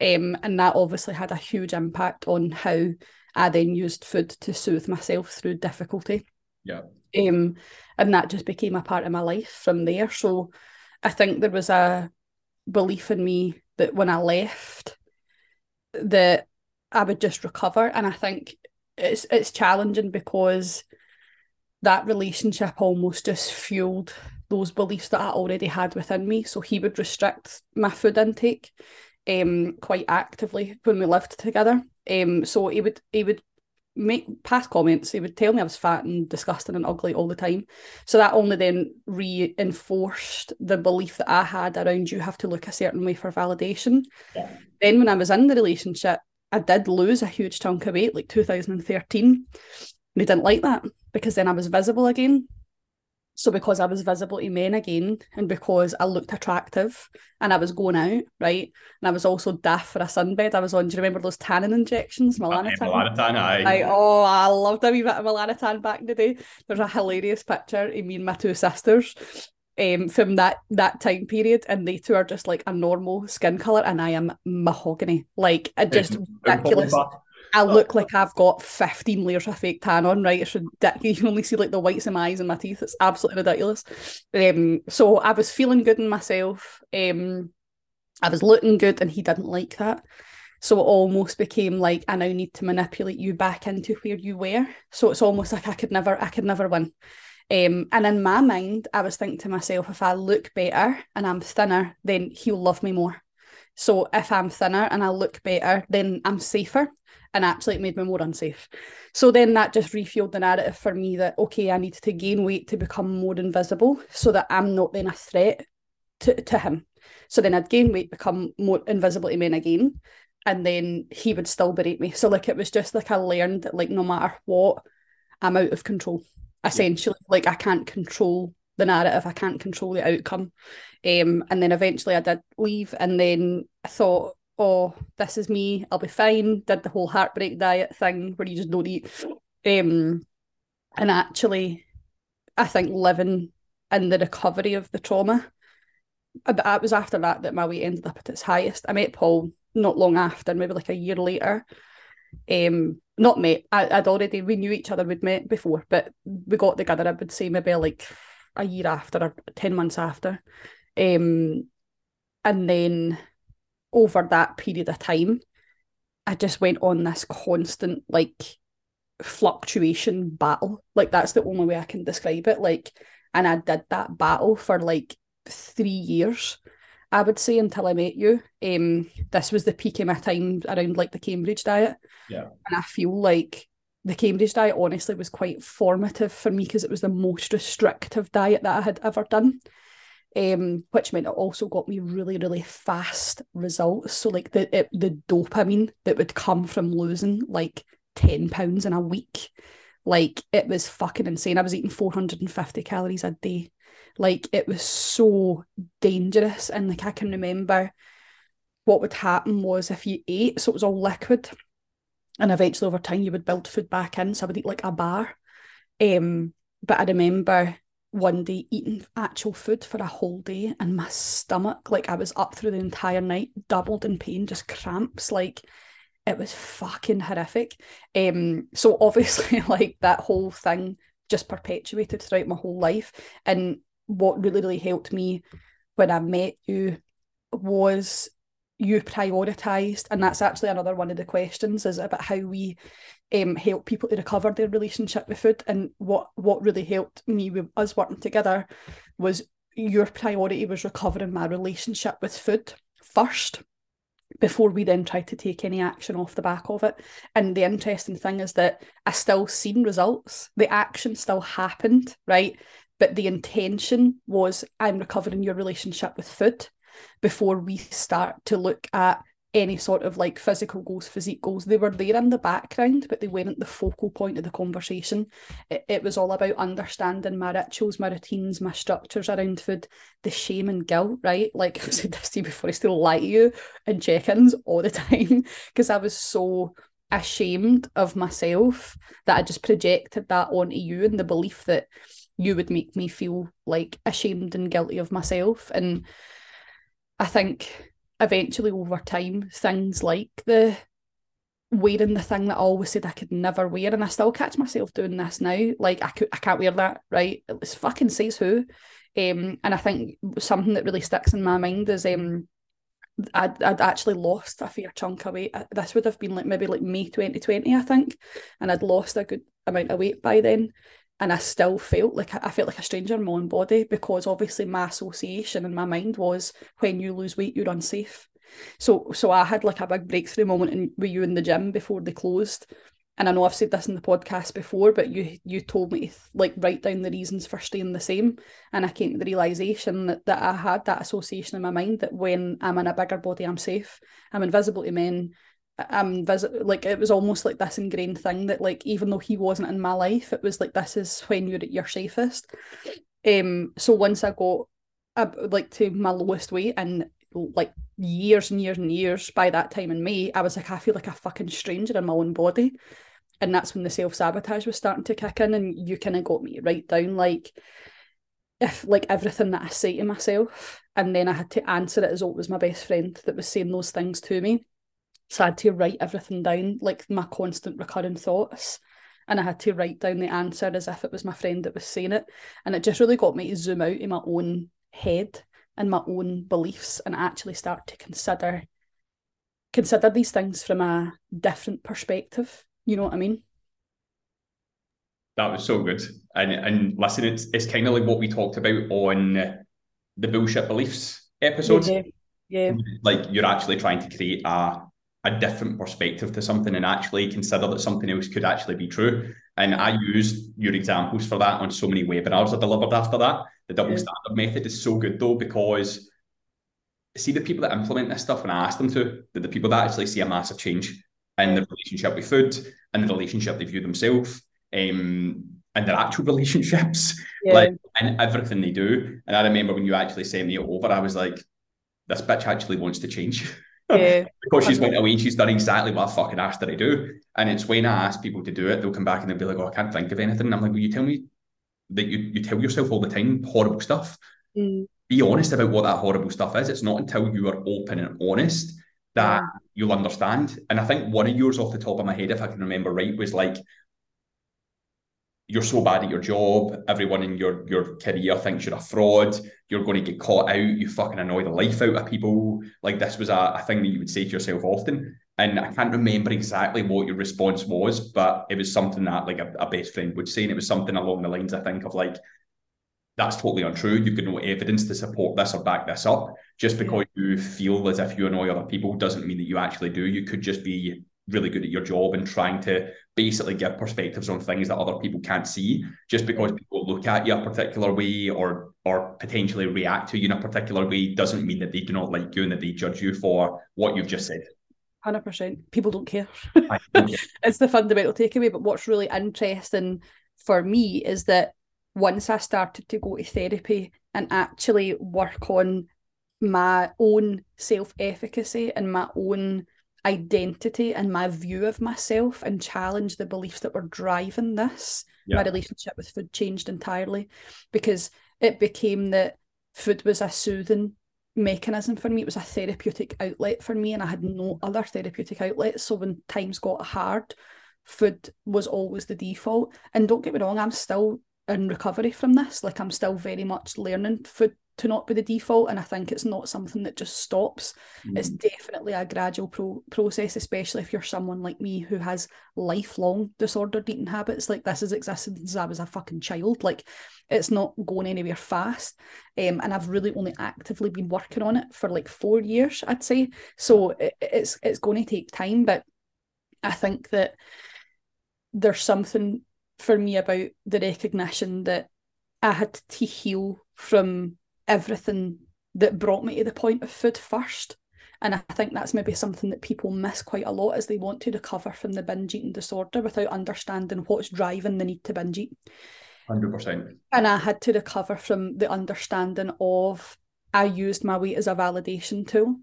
Um, and that obviously had a huge impact on how I then used food to soothe myself through difficulty. Yeah. Um, and that just became a part of my life from there. So I think there was a belief in me that when I left, that I would just recover. And I think it's it's challenging because that relationship almost just fueled those beliefs that I already had within me. So he would restrict my food intake um quite actively when we lived together. Um so he would he would make past comments. He would tell me I was fat and disgusting and ugly all the time. So that only then reinforced the belief that I had around you have to look a certain way for validation. Yeah. Then when I was in the relationship, I did lose a huge chunk of weight, like 2013. And he didn't like that because then I was visible again. So because I was visible to men again, and because I looked attractive and I was going out, right? And I was also daft for a sunbed. I was on, do you remember those tanning injections? Melanotan. Melanotan, aye. Like, oh, I loved a wee bit of Melanotan back in the day. There's a hilarious picture of me and my two sisters um, from that that time period, and they two are just like a normal skin color, and I am mahogany, like just ridiculous. I look like I've got 15 layers of fake tan on, right? It's ridiculous. You can only see like the whites of my eyes and my teeth. It's absolutely ridiculous. Um, so I was feeling good in myself. Um, I was looking good, and he didn't like that. So it almost became like I now need to manipulate you back into where you were. So it's almost like I could never, I could never win. Um, and in my mind, I was thinking to myself, if I look better and I'm thinner, then he'll love me more. So if I'm thinner and I look better, then I'm safer. And actually, it made me more unsafe. So then that just refueled the narrative for me that, okay, I need to gain weight to become more invisible so that I'm not then a threat to, to him. So then I'd gain weight, become more invisible to men again. And then he would still berate me. So, like, it was just like I learned that, like, no matter what, I'm out of control essentially yeah. like i can't control the narrative i can't control the outcome um, and then eventually i did leave and then i thought oh this is me i'll be fine did the whole heartbreak diet thing where you just don't eat. Um, and actually i think living in the recovery of the trauma but it was after that that my weight ended up at its highest. I met paul not long after maybe like a year later. Um not met I, would already we knew each other we'd met before but we got together I would say maybe like a year after or 10 months after. Um and then over that period of time I just went on this constant like fluctuation battle like that's the only way I can describe it like and I did that battle for like three years I would say until I met you. Um, this was the peak of my time around like the Cambridge diet. Yeah. And I feel like the Cambridge diet honestly was quite formative for me because it was the most restrictive diet that I had ever done. Um, which meant it also got me really, really fast results. So like the it, the dopamine that would come from losing like 10 pounds in a week, like it was fucking insane. I was eating 450 calories a day like it was so dangerous. And like I can remember what would happen was if you ate, so it was all liquid, and eventually over time you would build food back in. So I would eat like a bar. Um, but I remember one day eating actual food for a whole day and my stomach, like I was up through the entire night, doubled in pain, just cramps, like it was fucking horrific. Um, so obviously like that whole thing just perpetuated throughout my whole life. And what really, really helped me when I met you was you prioritized and that's actually another one of the questions is about how we um, help people to recover their relationship with food and what what really helped me with us working together was your priority was recovering my relationship with food first before we then tried to take any action off the back of it. And the interesting thing is that I still seen results. The action still happened, right? but the intention was I'm recovering your relationship with food before we start to look at any sort of like physical goals, physique goals. They were there in the background, but they weren't the focal point of the conversation. It, it was all about understanding my rituals, my routines, my structures around food, the shame and guilt, right? Like I've said this to you before, I still lie to you in check-ins all the time because I was so ashamed of myself that I just projected that onto you and the belief that you would make me feel like ashamed and guilty of myself. And I think eventually over time, things like the wearing the thing that I always said I could never wear, and I still catch myself doing this now. Like I could I can't wear that, right? It's fucking says who. Um, and I think something that really sticks in my mind is um I'd, I'd actually lost a fair chunk of weight. This would have been like maybe like May 2020, I think. And I'd lost a good amount of weight by then and I still felt like I felt like a stranger in my own body because obviously my association in my mind was when you lose weight you're unsafe. So so I had like a big breakthrough moment in, with you in the gym before they closed. And I know I've said this in the podcast before, but you you told me to like write down the reasons for staying the same, and I came to the realization that, that I had that association in my mind that when I'm in a bigger body, I'm safe. I'm invisible to men. I'm visit like it was almost like this ingrained thing that like even though he wasn't in my life, it was like this is when you're at your safest. Um. So once I got uh, like to my lowest weight and like years and years and years by that time in May, I was like, I feel like a fucking stranger in my own body. And that's when the self sabotage was starting to kick in, and you kind of got me right down like if like everything that I say to myself, and then I had to answer it as though it was my best friend that was saying those things to me. So I had to write everything down, like my constant recurring thoughts. And I had to write down the answer as if it was my friend that was saying it. And it just really got me to zoom out in my own head and my own beliefs and actually start to consider consider these things from a different perspective. You know what I mean? That was so good. And and listen, it's it's kind of like what we talked about on the bullshit beliefs episode. Yeah. yeah. Like you're actually trying to create a a different perspective to something and actually consider that something else could actually be true. And I used your examples for that on so many webinars I delivered after that. The double yeah. standard method is so good though, because see the people that implement this stuff when I ask them to, that the people that actually see a massive change in their relationship with food and the relationship they view themselves, um, and their actual relationships, yeah. like and everything they do. And I remember when you actually sent me over, I was like, this bitch actually wants to change. Yeah. because she's went away and she's done exactly what I fucking asked her to do. And it's when I ask people to do it, they'll come back and they'll be like, Oh, I can't think of anything. And I'm like, Well, you tell me that you, you tell yourself all the time horrible stuff. Mm. Be honest about what that horrible stuff is. It's not until you are open and honest that you'll understand. And I think one of yours off the top of my head, if I can remember right, was like, you're so bad at your job. Everyone in your your career thinks you're a fraud. You're going to get caught out. You fucking annoy the life out of people. Like this was a, a thing that you would say to yourself often. And I can't remember exactly what your response was, but it was something that like a, a best friend would say, and it was something along the lines I think of like, "That's totally untrue. You've got no evidence to support this or back this up. Just because you feel as if you annoy other people doesn't mean that you actually do. You could just be really good at your job and trying to basically give perspectives on things that other people can't see just because people look at you a particular way or or potentially react to you in a particular way doesn't mean that they do not like you and that they judge you for what you've just said. 100% people don't care. It's the fundamental takeaway. But what's really interesting for me is that once i started to go to therapy and actually work on my own self-efficacy and my own identity and my view of myself and challenge the beliefs that were driving this, yeah. my relationship with food changed entirely because it became that food was a soothing mechanism for me. It was a therapeutic outlet for me, and I had no other therapeutic outlet. So when times got hard, food was always the default. And don't get me wrong, I'm still in recovery from this. Like I'm still very much learning food to not be the default and i think it's not something that just stops. Mm. it's definitely a gradual pro- process especially if you're someone like me who has lifelong disordered eating habits. Like this has existed since i was a fucking child. Like it's not going anywhere fast. Um, and i've really only actively been working on it for like four years i'd say. So it, it's it's going to take time but i think that there's something for me about the recognition that I had to heal from everything that brought me to the point of food first. And I think that's maybe something that people miss quite a lot as they want to recover from the binge eating disorder without understanding what's driving the need to binge eat. 100%. And I had to recover from the understanding of I used my weight as a validation tool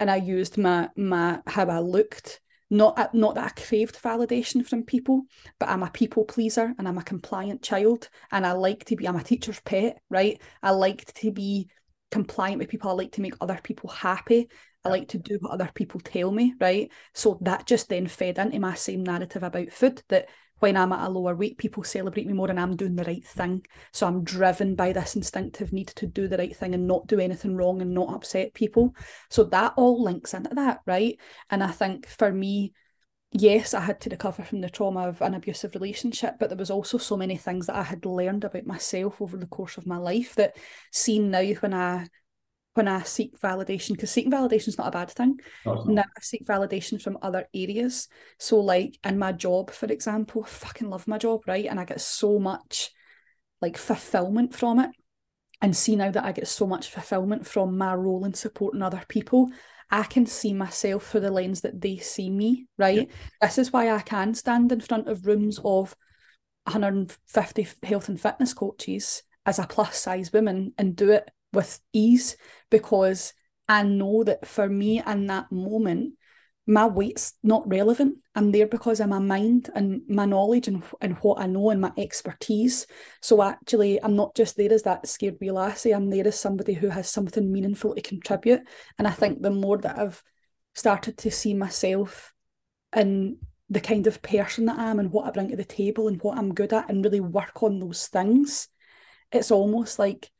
and I used my my how I looked not not that I craved validation from people, but I'm a people pleaser and I'm a compliant child, and I like to be. I'm a teacher's pet, right? I like to be compliant with people. I like to make other people happy. I like to do what other people tell me, right? So that just then fed into my same narrative about food that when I'm at a lower weight, people celebrate me more and I'm doing the right thing. So I'm driven by this instinctive need to do the right thing and not do anything wrong and not upset people. So that all links into that, right? And I think for me, yes, I had to recover from the trauma of an abusive relationship, but there was also so many things that I had learned about myself over the course of my life that seen now when I when I seek validation, because seeking validation is not a bad thing. No, now I seek validation from other areas. So, like in my job, for example, I fucking love my job, right? And I get so much like fulfillment from it. And see now that I get so much fulfillment from my role in supporting other people, I can see myself through the lens that they see me, right? Yeah. This is why I can stand in front of rooms of 150 health and fitness coaches as a plus size woman and do it with ease because I know that for me in that moment, my weight's not relevant. I'm there because of my mind and my knowledge and, and what I know and my expertise. So actually, I'm not just there as that scared wee lassie. I'm there as somebody who has something meaningful to contribute. And I think the more that I've started to see myself and the kind of person that I am and what I bring to the table and what I'm good at and really work on those things, it's almost like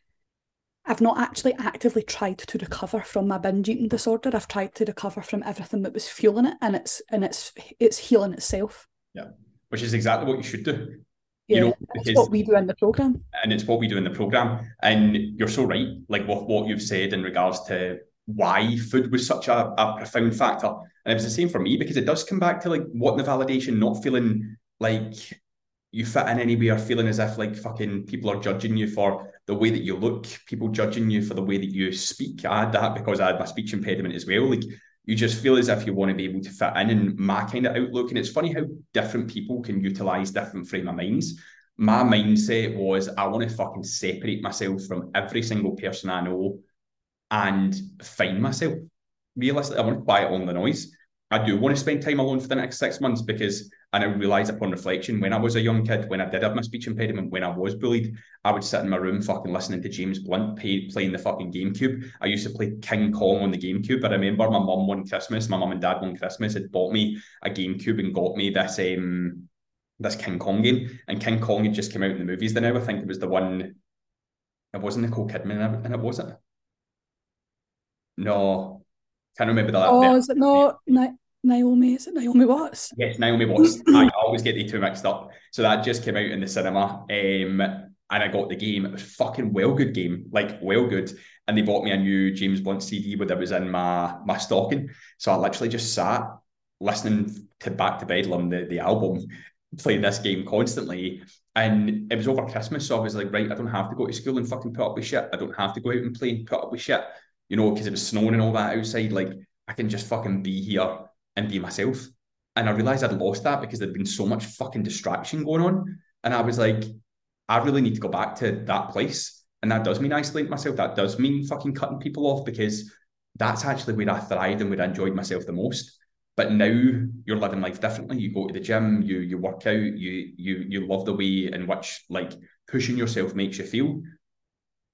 I've not actually actively tried to recover from my binge eating disorder. I've tried to recover from everything that was fueling it, and it's and it's it's healing itself. Yeah, which is exactly what you should do. Yeah, you know, because, what we do in the program, and it's what we do in the program. And you're so right, like what what you've said in regards to why food was such a, a profound factor. And it was the same for me because it does come back to like wanting the validation, not feeling like you fit in anywhere, feeling as if like fucking people are judging you for the way that you look, people judging you for the way that you speak. I had that because I had my speech impediment as well. Like you just feel as if you want to be able to fit in and my kind of outlook. And it's funny how different people can utilize different frame of minds. My mindset was I want to fucking separate myself from every single person I know and find myself. Realistically, I want to quiet all the noise. I do want to spend time alone for the next six months because and I realised upon reflection when I was a young kid, when I did have my speech impediment, when I was bullied, I would sit in my room fucking listening to James Blunt pay, playing the fucking GameCube. I used to play King Kong on the GameCube. I remember my mum one Christmas, my mum and dad one Christmas had bought me a GameCube and got me this um this King Kong game. And King Kong had just come out in the movies then I think it was the one it wasn't Nicole Kidman and it wasn't. No, can't remember that. Oh, is it not? Naomi? Is it Naomi Watts? Yes, Naomi Watts. I always get the two mixed up. So that just came out in the cinema. Um, and I got the game. It was fucking well good game, like well good. And they bought me a new James Blunt CD where it was in my my stocking. So I literally just sat listening to Back to Bedlam, the, the album, playing this game constantly. And it was over Christmas, so I was like, right, I don't have to go to school and fucking put up with shit. I don't have to go out and play and put up with shit you know, because it was snowing and all that outside. Like, I can just fucking be here and be myself. And I realized I'd lost that because there'd been so much fucking distraction going on. And I was like, I really need to go back to that place. And that does mean isolating myself. That does mean fucking cutting people off because that's actually where I thrived and where I enjoyed myself the most. But now you're living life differently. You go to the gym, you you work out, you you you love the way in which like pushing yourself makes you feel.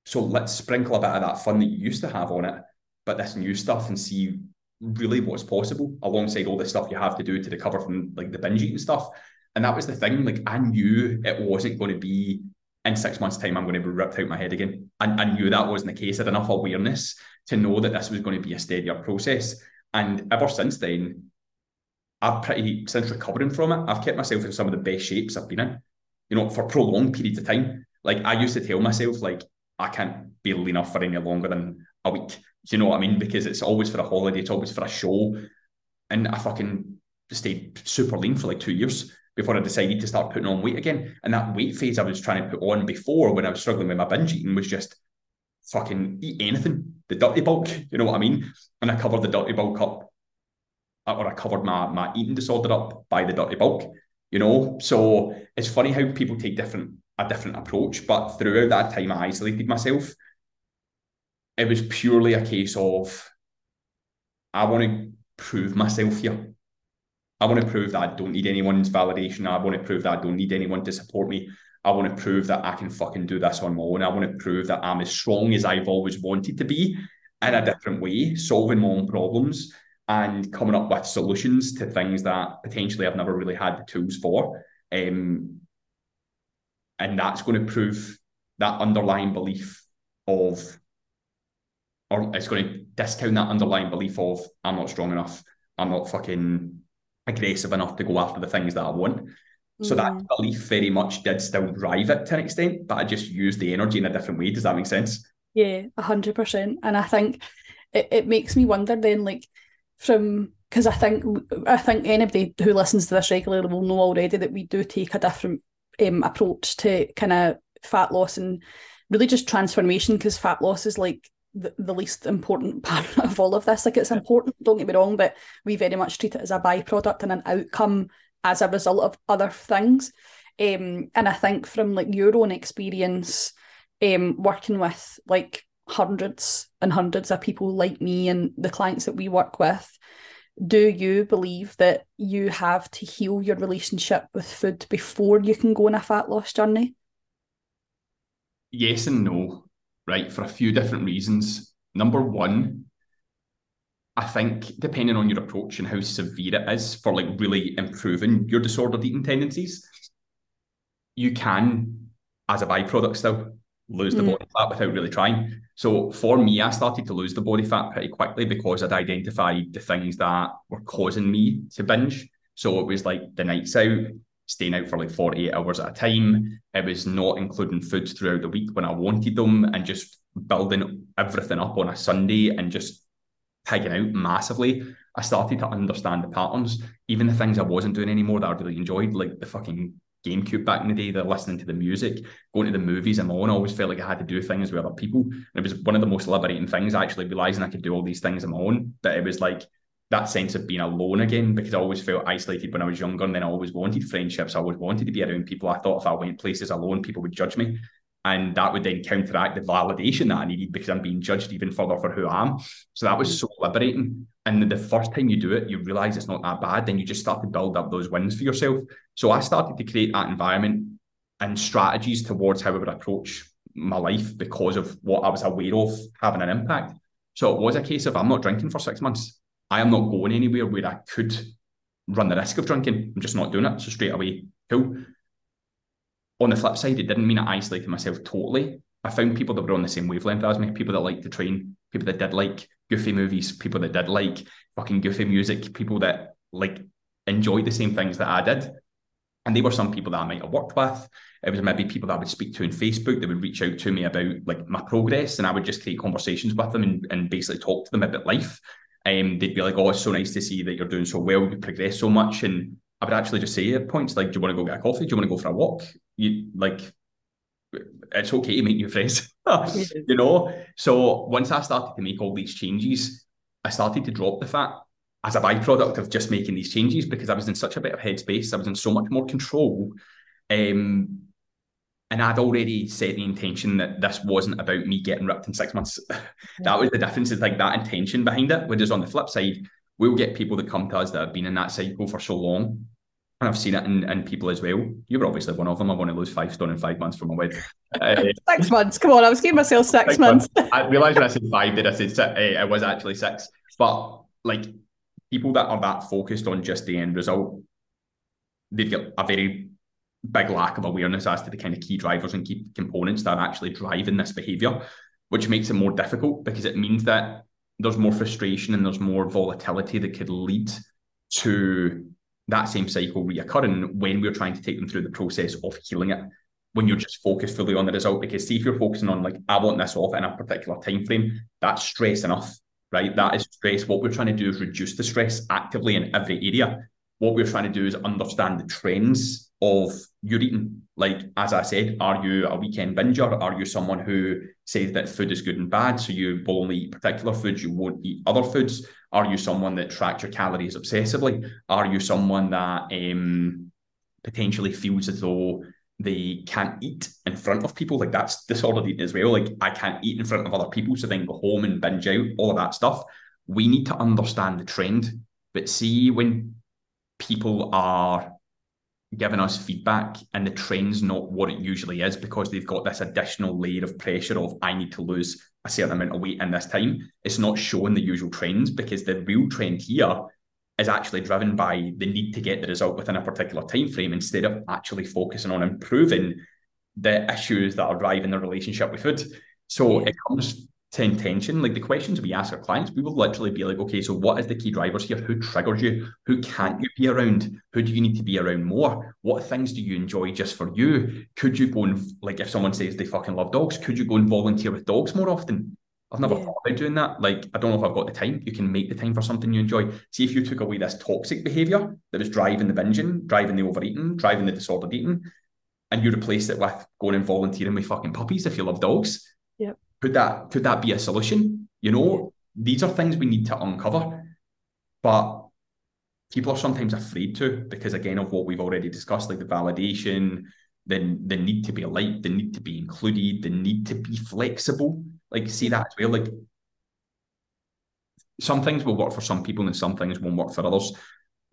So let's sprinkle a bit of that fun that you used to have on it, but this new stuff and see really what's possible alongside all the stuff you have to do to recover from like the binge eating stuff. And that was the thing. Like I knew it wasn't going to be in six months' time, I'm going to be ripped out my head again. And I knew that wasn't the case. I had enough awareness to know that this was going to be a steadier process. And ever since then, I've pretty since recovering from it, I've kept myself in some of the best shapes I've been in, you know, for prolonged periods of time. Like I used to tell myself, like, I can't be lean enough for any longer than a week. Do you know what I mean? Because it's always for a holiday, it's always for a show. And I fucking stayed super lean for like two years before I decided to start putting on weight again. And that weight phase I was trying to put on before when I was struggling with my binge eating was just fucking eat anything, the dirty bulk, you know what I mean? And I covered the dirty bulk up, uh, or I covered my, my eating disorder up by the dirty bulk, you know? So it's funny how people take different a different approach. But throughout that time, I isolated myself. It was purely a case of I want to prove myself here. I want to prove that I don't need anyone's validation. I want to prove that I don't need anyone to support me. I want to prove that I can fucking do this on my own. I want to prove that I'm as strong as I've always wanted to be in a different way, solving my own problems and coming up with solutions to things that potentially I've never really had the tools for. Um, and that's going to prove that underlying belief of or it's going to discount that underlying belief of I'm not strong enough, I'm not fucking aggressive enough to go after the things that I want. So mm. that belief very much did still drive it to an extent, but I just used the energy in a different way. Does that make sense? Yeah, a hundred percent. And I think it, it makes me wonder then, like from because I think I think anybody who listens to this regularly will know already that we do take a different um, approach to kind of fat loss and really just transformation because fat loss is like the, the least important part of all of this. Like it's important, don't get me wrong, but we very much treat it as a byproduct and an outcome as a result of other things. Um, and I think from like your own experience, um, working with like hundreds and hundreds of people like me and the clients that we work with, do you believe that you have to heal your relationship with food before you can go on a fat loss journey? Yes and no, right? For a few different reasons. Number one, I think depending on your approach and how severe it is for like really improving your disordered eating tendencies, you can, as a byproduct, still lose the mm. body fat without really trying. So for me, I started to lose the body fat pretty quickly because I'd identified the things that were causing me to binge. So it was like the nights out, staying out for like 48 hours at a time. It was not including foods throughout the week when I wanted them and just building everything up on a Sunday and just pigging out massively. I started to understand the patterns, even the things I wasn't doing anymore that I really enjoyed, like the fucking GameCube back in the day. They're listening to the music, going to the movies. I'm on. I always felt like I had to do things with other people. And it was one of the most liberating things, actually realizing I could do all these things on my own. But it was like that sense of being alone again, because I always felt isolated when I was younger. And then I always wanted friendships. I always wanted to be around people. I thought if I went places alone, people would judge me. And that would then counteract the validation that I needed because I'm being judged even further for who I am. So that was so liberating. And the first time you do it, you realize it's not that bad. Then you just start to build up those wins for yourself. So I started to create that environment and strategies towards how I would approach my life because of what I was aware of having an impact. So it was a case of I'm not drinking for six months. I am not going anywhere where I could run the risk of drinking. I'm just not doing it. So straight away, cool. On the flip side, it didn't mean I isolated myself totally. I found people that were on the same wavelength as me, people that liked to train, people that did like goofy movies, people that did like fucking goofy music, people that like enjoyed the same things that I did. And they were some people that I might have worked with. It was maybe people that I would speak to in Facebook that would reach out to me about like my progress, and I would just create conversations with them and, and basically talk to them about life. Um, they'd be like, "Oh, it's so nice to see that you're doing so well. You progress so much." And I would actually just say at points like, "Do you want to go get a coffee? Do you want to go for a walk?" You like, it's okay to make new friends, you know. So once I started to make all these changes, I started to drop the fat as a byproduct of just making these changes because I was in such a bit of headspace. I was in so much more control. Um, and I'd already set the intention that this wasn't about me getting ripped in six months. that was the difference, is like that intention behind it. Whereas on the flip side, we'll get people that come to us that have been in that cycle for so long. And I've seen it in, in people as well. You were obviously one of them. I want to lose five stone in five months for my wedding. Uh, six months. Come on, I was giving myself six, six months. months. I realised when I said five, did I said six, uh, it was actually six. But like people that are that focused on just the end result, they've got a very big lack of awareness as to the kind of key drivers and key components that are actually driving this behavior, which makes it more difficult because it means that there's more frustration and there's more volatility that could lead to that same cycle reoccurring when we're trying to take them through the process of healing it when you're just focused fully on the result because see if you're focusing on like i want this off in a particular time frame that's stress enough right? That is stress. What we're trying to do is reduce the stress actively in every area. What we're trying to do is understand the trends of your eating. Like, as I said, are you a weekend binger? Are you someone who says that food is good and bad? So you will only eat particular foods, you won't eat other foods? Are you someone that tracks your calories obsessively? Are you someone that um, potentially feels as though they can't eat in front of people. Like that's disordered eating as well. Like I can't eat in front of other people, so then go home and binge out, all of that stuff. We need to understand the trend. But see when people are giving us feedback and the trend's not what it usually is because they've got this additional layer of pressure of I need to lose a certain amount of weight in this time. It's not showing the usual trends because the real trend here is actually driven by the need to get the result within a particular time frame instead of actually focusing on improving the issues that are driving the relationship with food. So yeah. it comes to intention. Like the questions we ask our clients, we will literally be like, okay, so what is the key drivers here? Who triggers you? Who can't you be around? Who do you need to be around more? What things do you enjoy just for you? Could you go and like if someone says they fucking love dogs, could you go and volunteer with dogs more often? I've never yeah. thought about doing that. Like, I don't know if I've got the time. You can make the time for something you enjoy. See if you took away this toxic behavior that was driving the binging, driving the overeating, driving the disordered eating, and you replace it with going and volunteering with fucking puppies if you love dogs. Could that could that be a solution? You know, these are things we need to uncover. But people are sometimes afraid to because again of what we've already discussed, like the validation, the, the need to be liked, the need to be included, the need to be flexible. Like see that as well. Like some things will work for some people and some things won't work for others.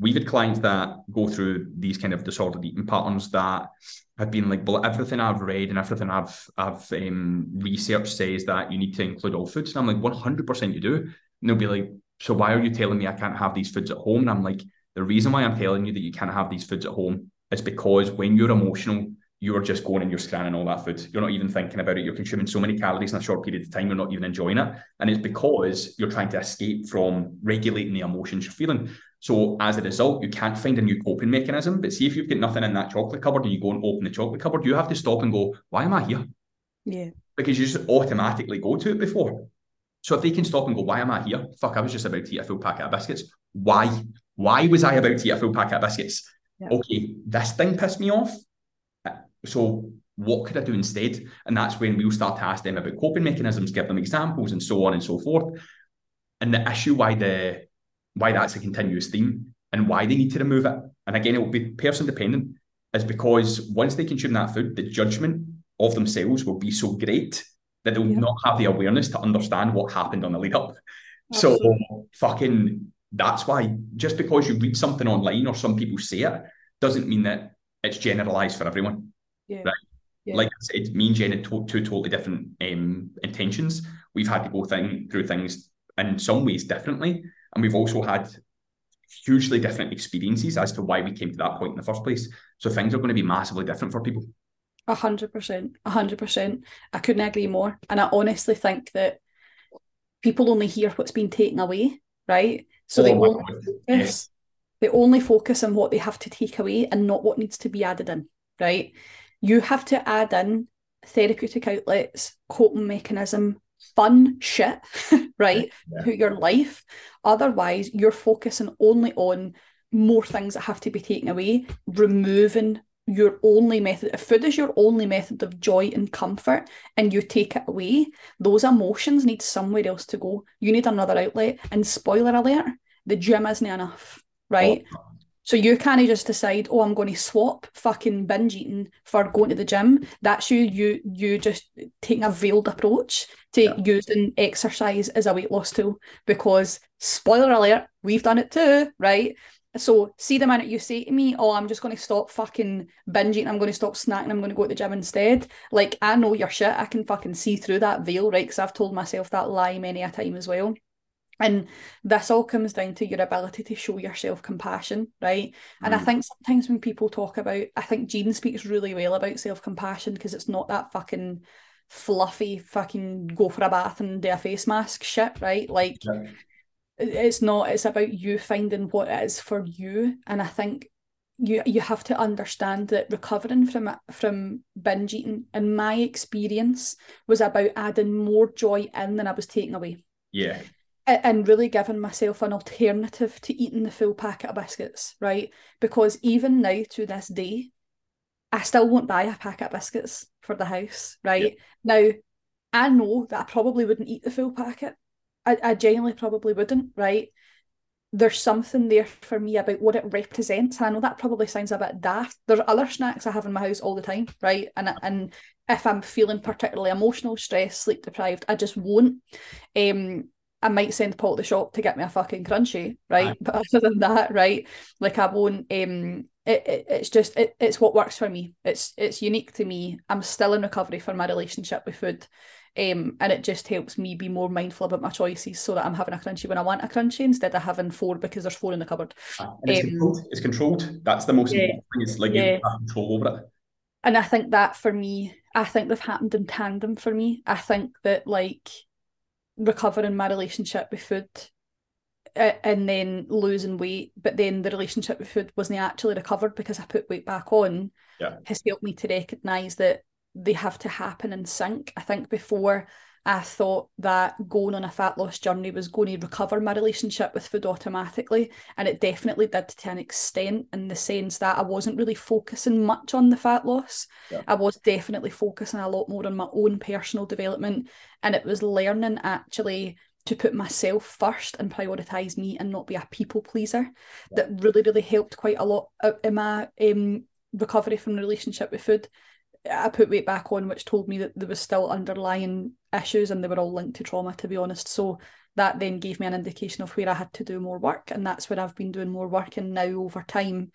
We've had clients that go through these kind of disordered eating patterns that have been like, well, everything I've read and everything I've I've um, researched says that you need to include all foods. And I'm like, 100% you do. And they'll be like, so why are you telling me I can't have these foods at home? And I'm like, the reason why I'm telling you that you can't have these foods at home is because when you're emotional, you're just going and you're scanning all that food. You're not even thinking about it. You're consuming so many calories in a short period of time, you're not even enjoying it. And it's because you're trying to escape from regulating the emotions you're feeling. So as a result, you can't find a new coping mechanism. But see if you've got nothing in that chocolate cupboard and you go and open the chocolate cupboard, you have to stop and go, why am I here? Yeah. Because you just automatically go to it before. So if they can stop and go, why am I here? Fuck, I was just about to eat a full packet of biscuits. Why? Why was I about to eat a full packet of biscuits? Yeah. Okay, this thing pissed me off so what could I do instead? And that's when we'll start to ask them about coping mechanisms, give them examples, and so on and so forth. And the issue why the why that's a continuous theme and why they need to remove it. And again, it will be person dependent, is because once they consume that food, the judgment of themselves will be so great that they'll yeah. not have the awareness to understand what happened on the lead up. Absolutely. So fucking that's why just because you read something online or some people say it doesn't mean that it's generalized for everyone. Yeah. Right. Yeah. Like I said, me and Jen had to- two totally different um, intentions. We've had to go thing, through things in some ways differently. And we've also had hugely different experiences as to why we came to that point in the first place. So things are going to be massively different for people. A hundred percent, a hundred percent. I couldn't agree more. And I honestly think that people only hear what's been taken away, right? So oh they only focus, yes. they only focus on what they have to take away and not what needs to be added in, right? you have to add in therapeutic outlets, coping mechanism, fun shit, right, yeah. to your life. Otherwise, you're focusing only on more things that have to be taken away, removing your only method. If food is your only method of joy and comfort, and you take it away, those emotions need somewhere else to go. You need another outlet. And spoiler alert, the gym isn't enough, right? Oh so you can't just decide, oh, I'm going to swap fucking binge eating for going to the gym. That's you, you, you just taking a veiled approach to yeah. using exercise as a weight loss tool. Because spoiler alert, we've done it too, right? So see the minute you say to me, "Oh, I'm just going to stop fucking binge eating. I'm going to stop snacking. I'm going to go to the gym instead." Like I know your shit. I can fucking see through that veil, right? Because I've told myself that lie many a time as well. And this all comes down to your ability to show yourself compassion, right? And I mm. think sometimes when people talk about, I think Jean speaks really well about self compassion because it's not that fucking fluffy, fucking go for a bath and do a face mask shit, right? Like, yeah. it's not, it's about you finding what it is for you. And I think you you have to understand that recovering from from binge eating in my experience was about adding more joy in than I was taking away. Yeah and really giving myself an alternative to eating the full packet of biscuits, right? Because even now to this day, I still won't buy a packet of biscuits for the house, right? Now, I know that I probably wouldn't eat the full packet. I, I genuinely probably wouldn't, right? There's something there for me about what it represents. And I know that probably sounds a bit daft. There's other snacks I have in my house all the time, right? And and if I'm feeling particularly emotional, stressed, sleep deprived, I just won't. Um, I might send Paul to the shop to get me a fucking Crunchie, right? right. But other than that, right, like I won't. Um, it, it it's just it, it's what works for me. It's it's unique to me. I'm still in recovery for my relationship with food, um, and it just helps me be more mindful about my choices, so that I'm having a Crunchie when I want a Crunchie instead of having four because there's four in the cupboard. Ah, it's, um, controlled. it's controlled. That's the most yeah, important thing. It's like yeah. you have control over it. And I think that for me, I think they've happened in tandem for me. I think that like recovering my relationship with food and then losing weight, but then the relationship with food wasn't actually recovered because I put weight back on, yeah. has helped me to recognise that they have to happen in sync. I think before I thought that going on a fat loss journey was going to recover my relationship with food automatically. And it definitely did to an extent, in the sense that I wasn't really focusing much on the fat loss. Yeah. I was definitely focusing a lot more on my own personal development. And it was learning actually to put myself first and prioritize me and not be a people pleaser yeah. that really, really helped quite a lot in my um, recovery from the relationship with food. I put weight back on, which told me that there was still underlying issues and they were all linked to trauma, to be honest. So that then gave me an indication of where I had to do more work. And that's where I've been doing more work. And now over time,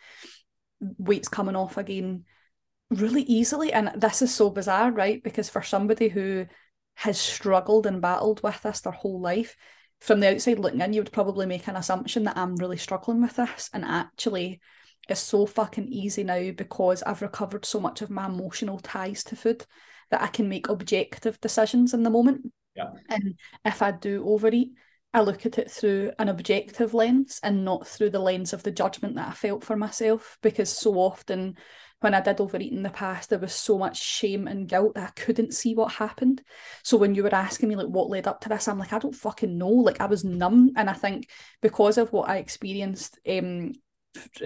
weight's coming off again really easily. And this is so bizarre, right? Because for somebody who has struggled and battled with this their whole life, from the outside looking in, you would probably make an assumption that I'm really struggling with this. And actually, is so fucking easy now because I've recovered so much of my emotional ties to food that I can make objective decisions in the moment. Yeah. And if I do overeat, I look at it through an objective lens and not through the lens of the judgment that I felt for myself. Because so often when I did overeat in the past, there was so much shame and guilt that I couldn't see what happened. So when you were asking me like what led up to this, I'm like, I don't fucking know. Like I was numb. And I think because of what I experienced um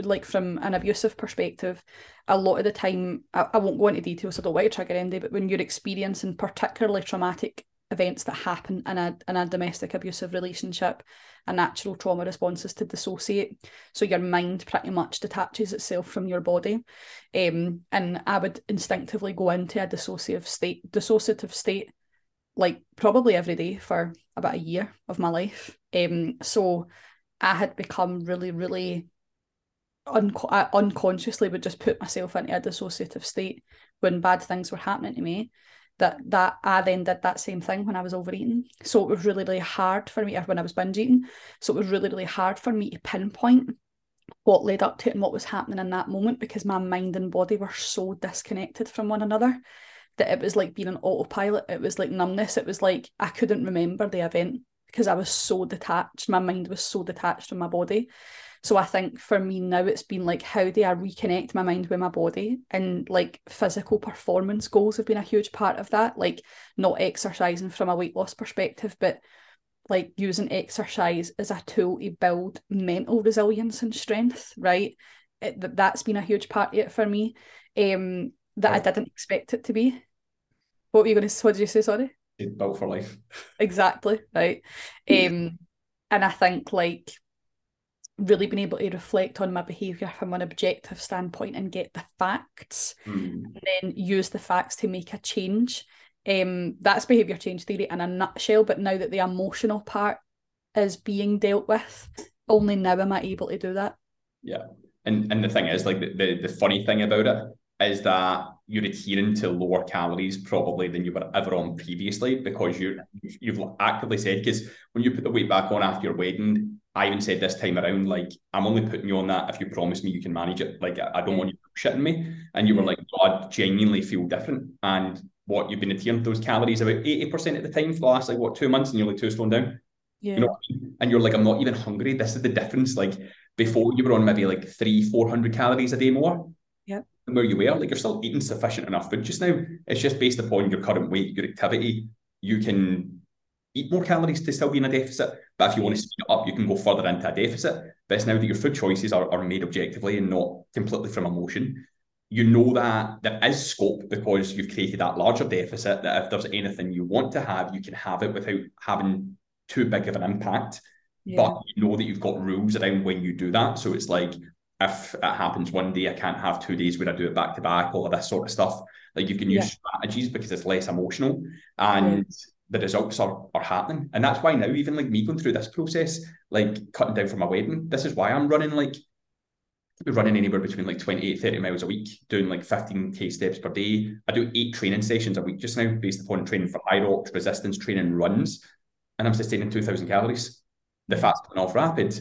like from an abusive perspective, a lot of the time, I, I won't go into details, so I don't want to trigger anybody, but when you're experiencing particularly traumatic events that happen in a, in a domestic abusive relationship, a natural trauma response is to dissociate. So your mind pretty much detaches itself from your body. Um, and I would instinctively go into a dissociative state, dissociative state, like probably every day for about a year of my life. Um, so I had become really, really un- I unconsciously would just put myself into a dissociative state when bad things were happening to me that that I then did that same thing when I was overeating. So it was really, really hard for me when I was binge eating. So it was really, really hard for me to pinpoint what led up to it and what was happening in that moment because my mind and body were so disconnected from one another that it was like being an autopilot. It was like numbness. It was like I couldn't remember the event because I was so detached. My mind was so detached from my body. So I think for me now it's been like how do I reconnect my mind with my body and like physical performance goals have been a huge part of that. Like not exercising from a weight loss perspective, but like using exercise as a tool to build mental resilience and strength, right? It, that's been a huge part of it for me. Um, that I didn't expect it to be. What were you going to? What did you say? Sorry. Built for life. Exactly right. Um, and I think like really been able to reflect on my behaviour from an objective standpoint and get the facts mm. and then use the facts to make a change. Um, that's behaviour change theory in a nutshell. But now that the emotional part is being dealt with, only now am I able to do that. Yeah. And and the thing is, like the, the, the funny thing about it is that you're adhering to lower calories probably than you were ever on previously because you're you've actively said because when you put the weight back on after your wedding I even said this time around, like, I'm only putting you on that if you promise me you can manage it. Like, I, don't want you shitting me. And you were like, oh, I genuinely feel different. And what you've been adhering to those calories about 80% of the time for the last, like, what, two months, and you're like two stone down. Yeah. You know I mean? And you're like, I'm not even hungry. This is the difference. Like, before you were on maybe like three, 400 calories a day more. Yeah. Where you were, like, you're still eating sufficient enough food just now. It's just based upon your current weight, your activity. You can eat more calories to still be in a deficit. But if you want to mm. speed it up, you can go further into a deficit. But it's now that your food choices are, are made objectively and not completely from emotion. You know that there is scope because you've created that larger deficit that if there's anything you want to have, you can have it without having too big of an impact. Yeah. But you know that you've got rules around when you do that. So it's like if it happens one day, I can't have two days where I do it back to back, all of this sort of stuff. Like you can use yeah. strategies because it's less emotional. And the results are, are happening. And that's why now, even like me going through this process, like cutting down for my wedding, this is why I'm running like be running anywhere between like 28, 30 miles a week, doing like 15k steps per day. I do eight training sessions a week just now based upon training for HYROX, resistance training, runs, and I'm sustaining 2,000 calories. The fat's coming off rapid,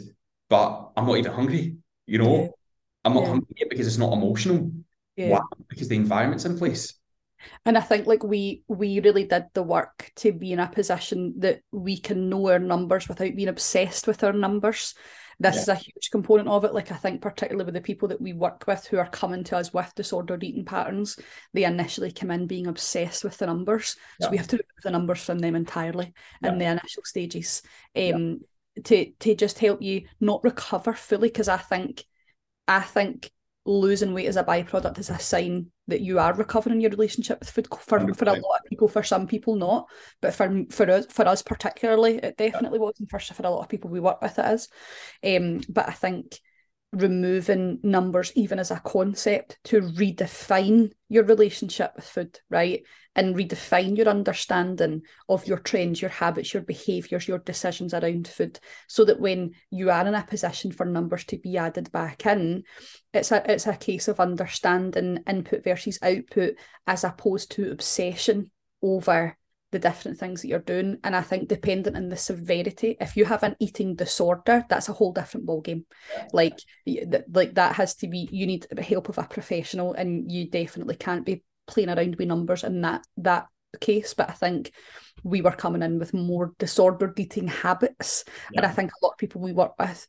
but I'm not even hungry. You know, yeah. I'm not yeah. hungry because it's not emotional. Yeah. Why? Because the environment's in place. And I think like we we really did the work to be in a position that we can know our numbers without being obsessed with our numbers. This yeah. is a huge component of it. Like I think particularly with the people that we work with who are coming to us with disordered eating patterns, they initially come in being obsessed with the numbers. Yeah. So we have to remove the numbers from them entirely yeah. in the initial stages. Um to to just help you not recover fully because I think I think losing weight as a byproduct is a sign that you are recovering your relationship with food for, for a lot of people for some people not but for for us for us particularly it definitely wasn't for, for a lot of people we work with it is. Um but i think removing numbers even as a concept to redefine your relationship with food right? And redefine your understanding of your trends your habits your behaviors your decisions around food so that when you are in a position for numbers to be added back in it's a it's a case of understanding input versus output as opposed to obsession over the different things that you're doing. And I think dependent on the severity, if you have an eating disorder, that's a whole different ballgame. Like, like that has to be you need the help of a professional, and you definitely can't be playing around with numbers in that that case. But I think we were coming in with more disordered eating habits, yeah. and I think a lot of people we work with.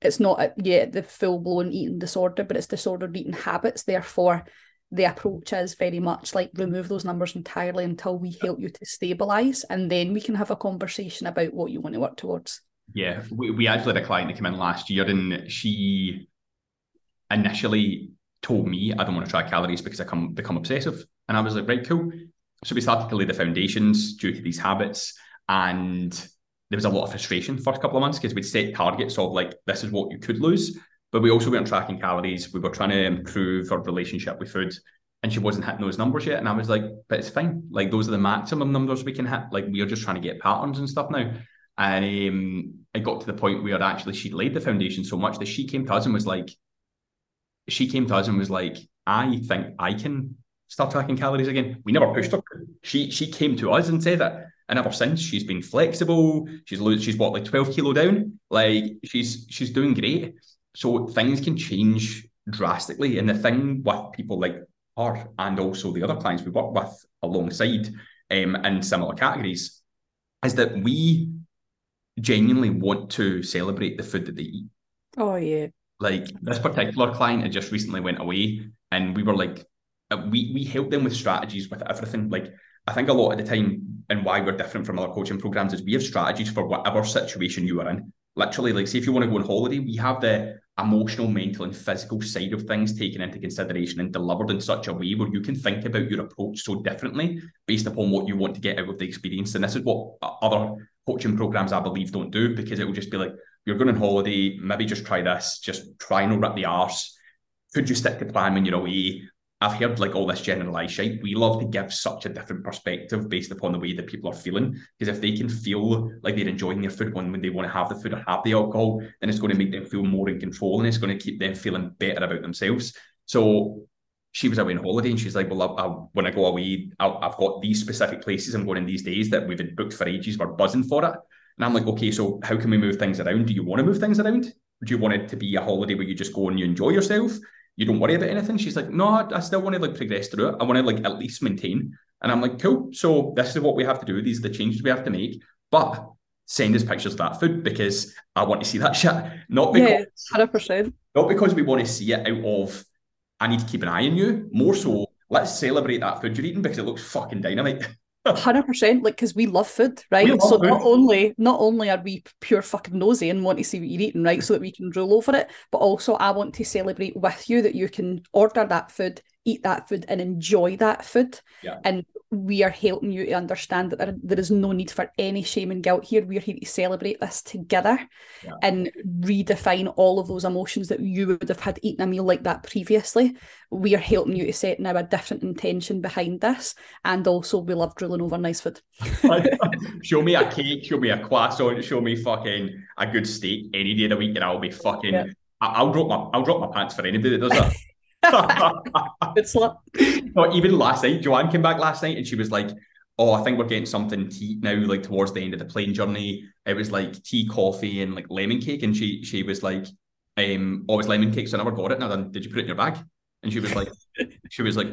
It's not yet the full blown eating disorder, but it's disordered eating habits. Therefore, the approach is very much like remove those numbers entirely until we help you to stabilize and then we can have a conversation about what you want to work towards. Yeah we, we actually had a client that came in last year and she initially told me i don't want to track calories because i come become obsessive. And i was like right cool. So we started to lay the foundations due to these habits and there was a lot of frustration for a couple of months because we'd set targets of like this is what you could lose but we also weren't tracking calories. We were trying to improve our relationship with food. And she wasn't hitting those numbers yet. And I was like, but it's fine. Like those are the maximum numbers we can hit. Like we are just trying to get patterns and stuff now. And um, it got to the point where actually she laid the foundation so much that she came to us and was like, she came to us and was like, I think I can start tracking calories again. We never pushed her. She she came to us and said that. And ever since she's been flexible. She's she's what like 12 kilo down. Like she's she's doing great. So things can change drastically. And the thing with people like her and also the other clients we work with alongside um, in similar categories is that we genuinely want to celebrate the food that they eat. Oh, yeah. Like this particular client had just recently went away and we were like, uh, we, we help them with strategies with everything. Like, I think a lot of the time and why we're different from other coaching programs is we have strategies for whatever situation you are in. Literally, like, say if you want to go on holiday, we have the emotional, mental, and physical side of things taken into consideration and delivered in such a way where you can think about your approach so differently based upon what you want to get out of the experience. And this is what other coaching programs, I believe, don't do because it will just be like, you're going on holiday, maybe just try this, just try and rip the arse. Could you stick to plan when you're away? I've heard like all this generalized shit. We love to give such a different perspective based upon the way that people are feeling. Because if they can feel like they're enjoying their food when, when they want to have the food or have the alcohol, then it's going to make them feel more in control and it's going to keep them feeling better about themselves. So she was away on holiday and she's like, Well, I, I, when I go away, I, have got these specific places I'm going in these days that we've been booked for ages. We're buzzing for it. And I'm like, Okay, so how can we move things around? Do you want to move things around? Do you want it to be a holiday where you just go and you enjoy yourself? You don't worry about anything. She's like, no, I still want to like progress through it. I want to like at least maintain. And I'm like, cool. So this is what we have to do. These are the changes we have to make. But send us pictures of that food because I want to see that shit. Not because yeah, hundred percent. Not because we want to see it out of I need to keep an eye on you. More so, let's celebrate that food you're eating because it looks fucking dynamite. Hundred percent, like because we love food, right? Love so food. not only not only are we pure fucking nosy and want to see what you're eating, right, so that we can rule over it, but also I want to celebrate with you that you can order that food, eat that food, and enjoy that food, yeah. and we are helping you to understand that there, there is no need for any shame and guilt here. We're here to celebrate this together yeah. and redefine all of those emotions that you would have had eaten a meal like that previously. We are helping you to set now a different intention behind this. And also, we love drilling over nice food. show me a cake, show me a croissant, show me fucking a good steak any day of the week, and I'll be fucking. Yeah. I'll drop my I'll drop my pants for anybody that does that. it's like but even last night, Joanne came back last night and she was like, Oh, I think we're getting something to eat now, like towards the end of the plane journey. It was like tea, coffee, and like lemon cake. And she she was like, um, always lemon cake, so I never got it. Now then, did you put it in your bag? And she was like, she was like,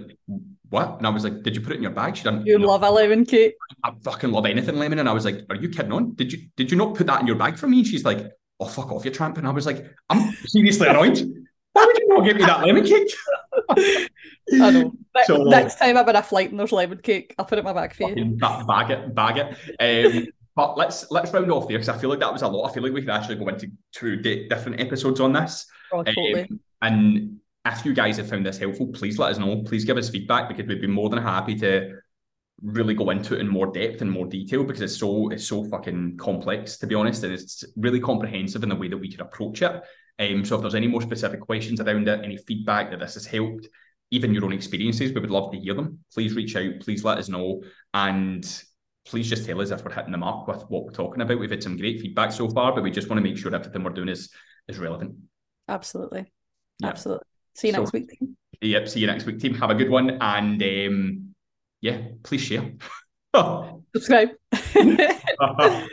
what? And I was like, did you put it in your bag? She didn't. You love a lemon cake. I fucking love anything lemon. And I was like, are you kidding on? Did you did you not put that in your bag for me? And she's like, oh fuck off, you tramp. And I was like, I'm seriously annoyed. Why would you not give me that lemon cake? I know. So, Next time I'm in a flight and there's lemon cake, I'll put it in my bag for you. Bag it, bag it. Um, but let's let's round off there because I feel like that was a lot. I feel like we could actually go into two different episodes on this. Oh, totally. Um, and if you guys have found this helpful, please let us know. Please give us feedback because we'd be more than happy to really go into it in more depth and more detail because it's so it's so fucking complex to be honest, and it's really comprehensive in the way that we could approach it. Um, so if there's any more specific questions around it, any feedback that this has helped, even your own experiences, we would love to hear them. Please reach out. Please let us know, and please just tell us if we're hitting the mark with what we're talking about. We've had some great feedback so far, but we just want to make sure everything we're doing is is relevant. Absolutely, yeah. absolutely. See you so, next week, team. Yep. See you next week, team. Have a good one. And um, yeah, please share. Subscribe.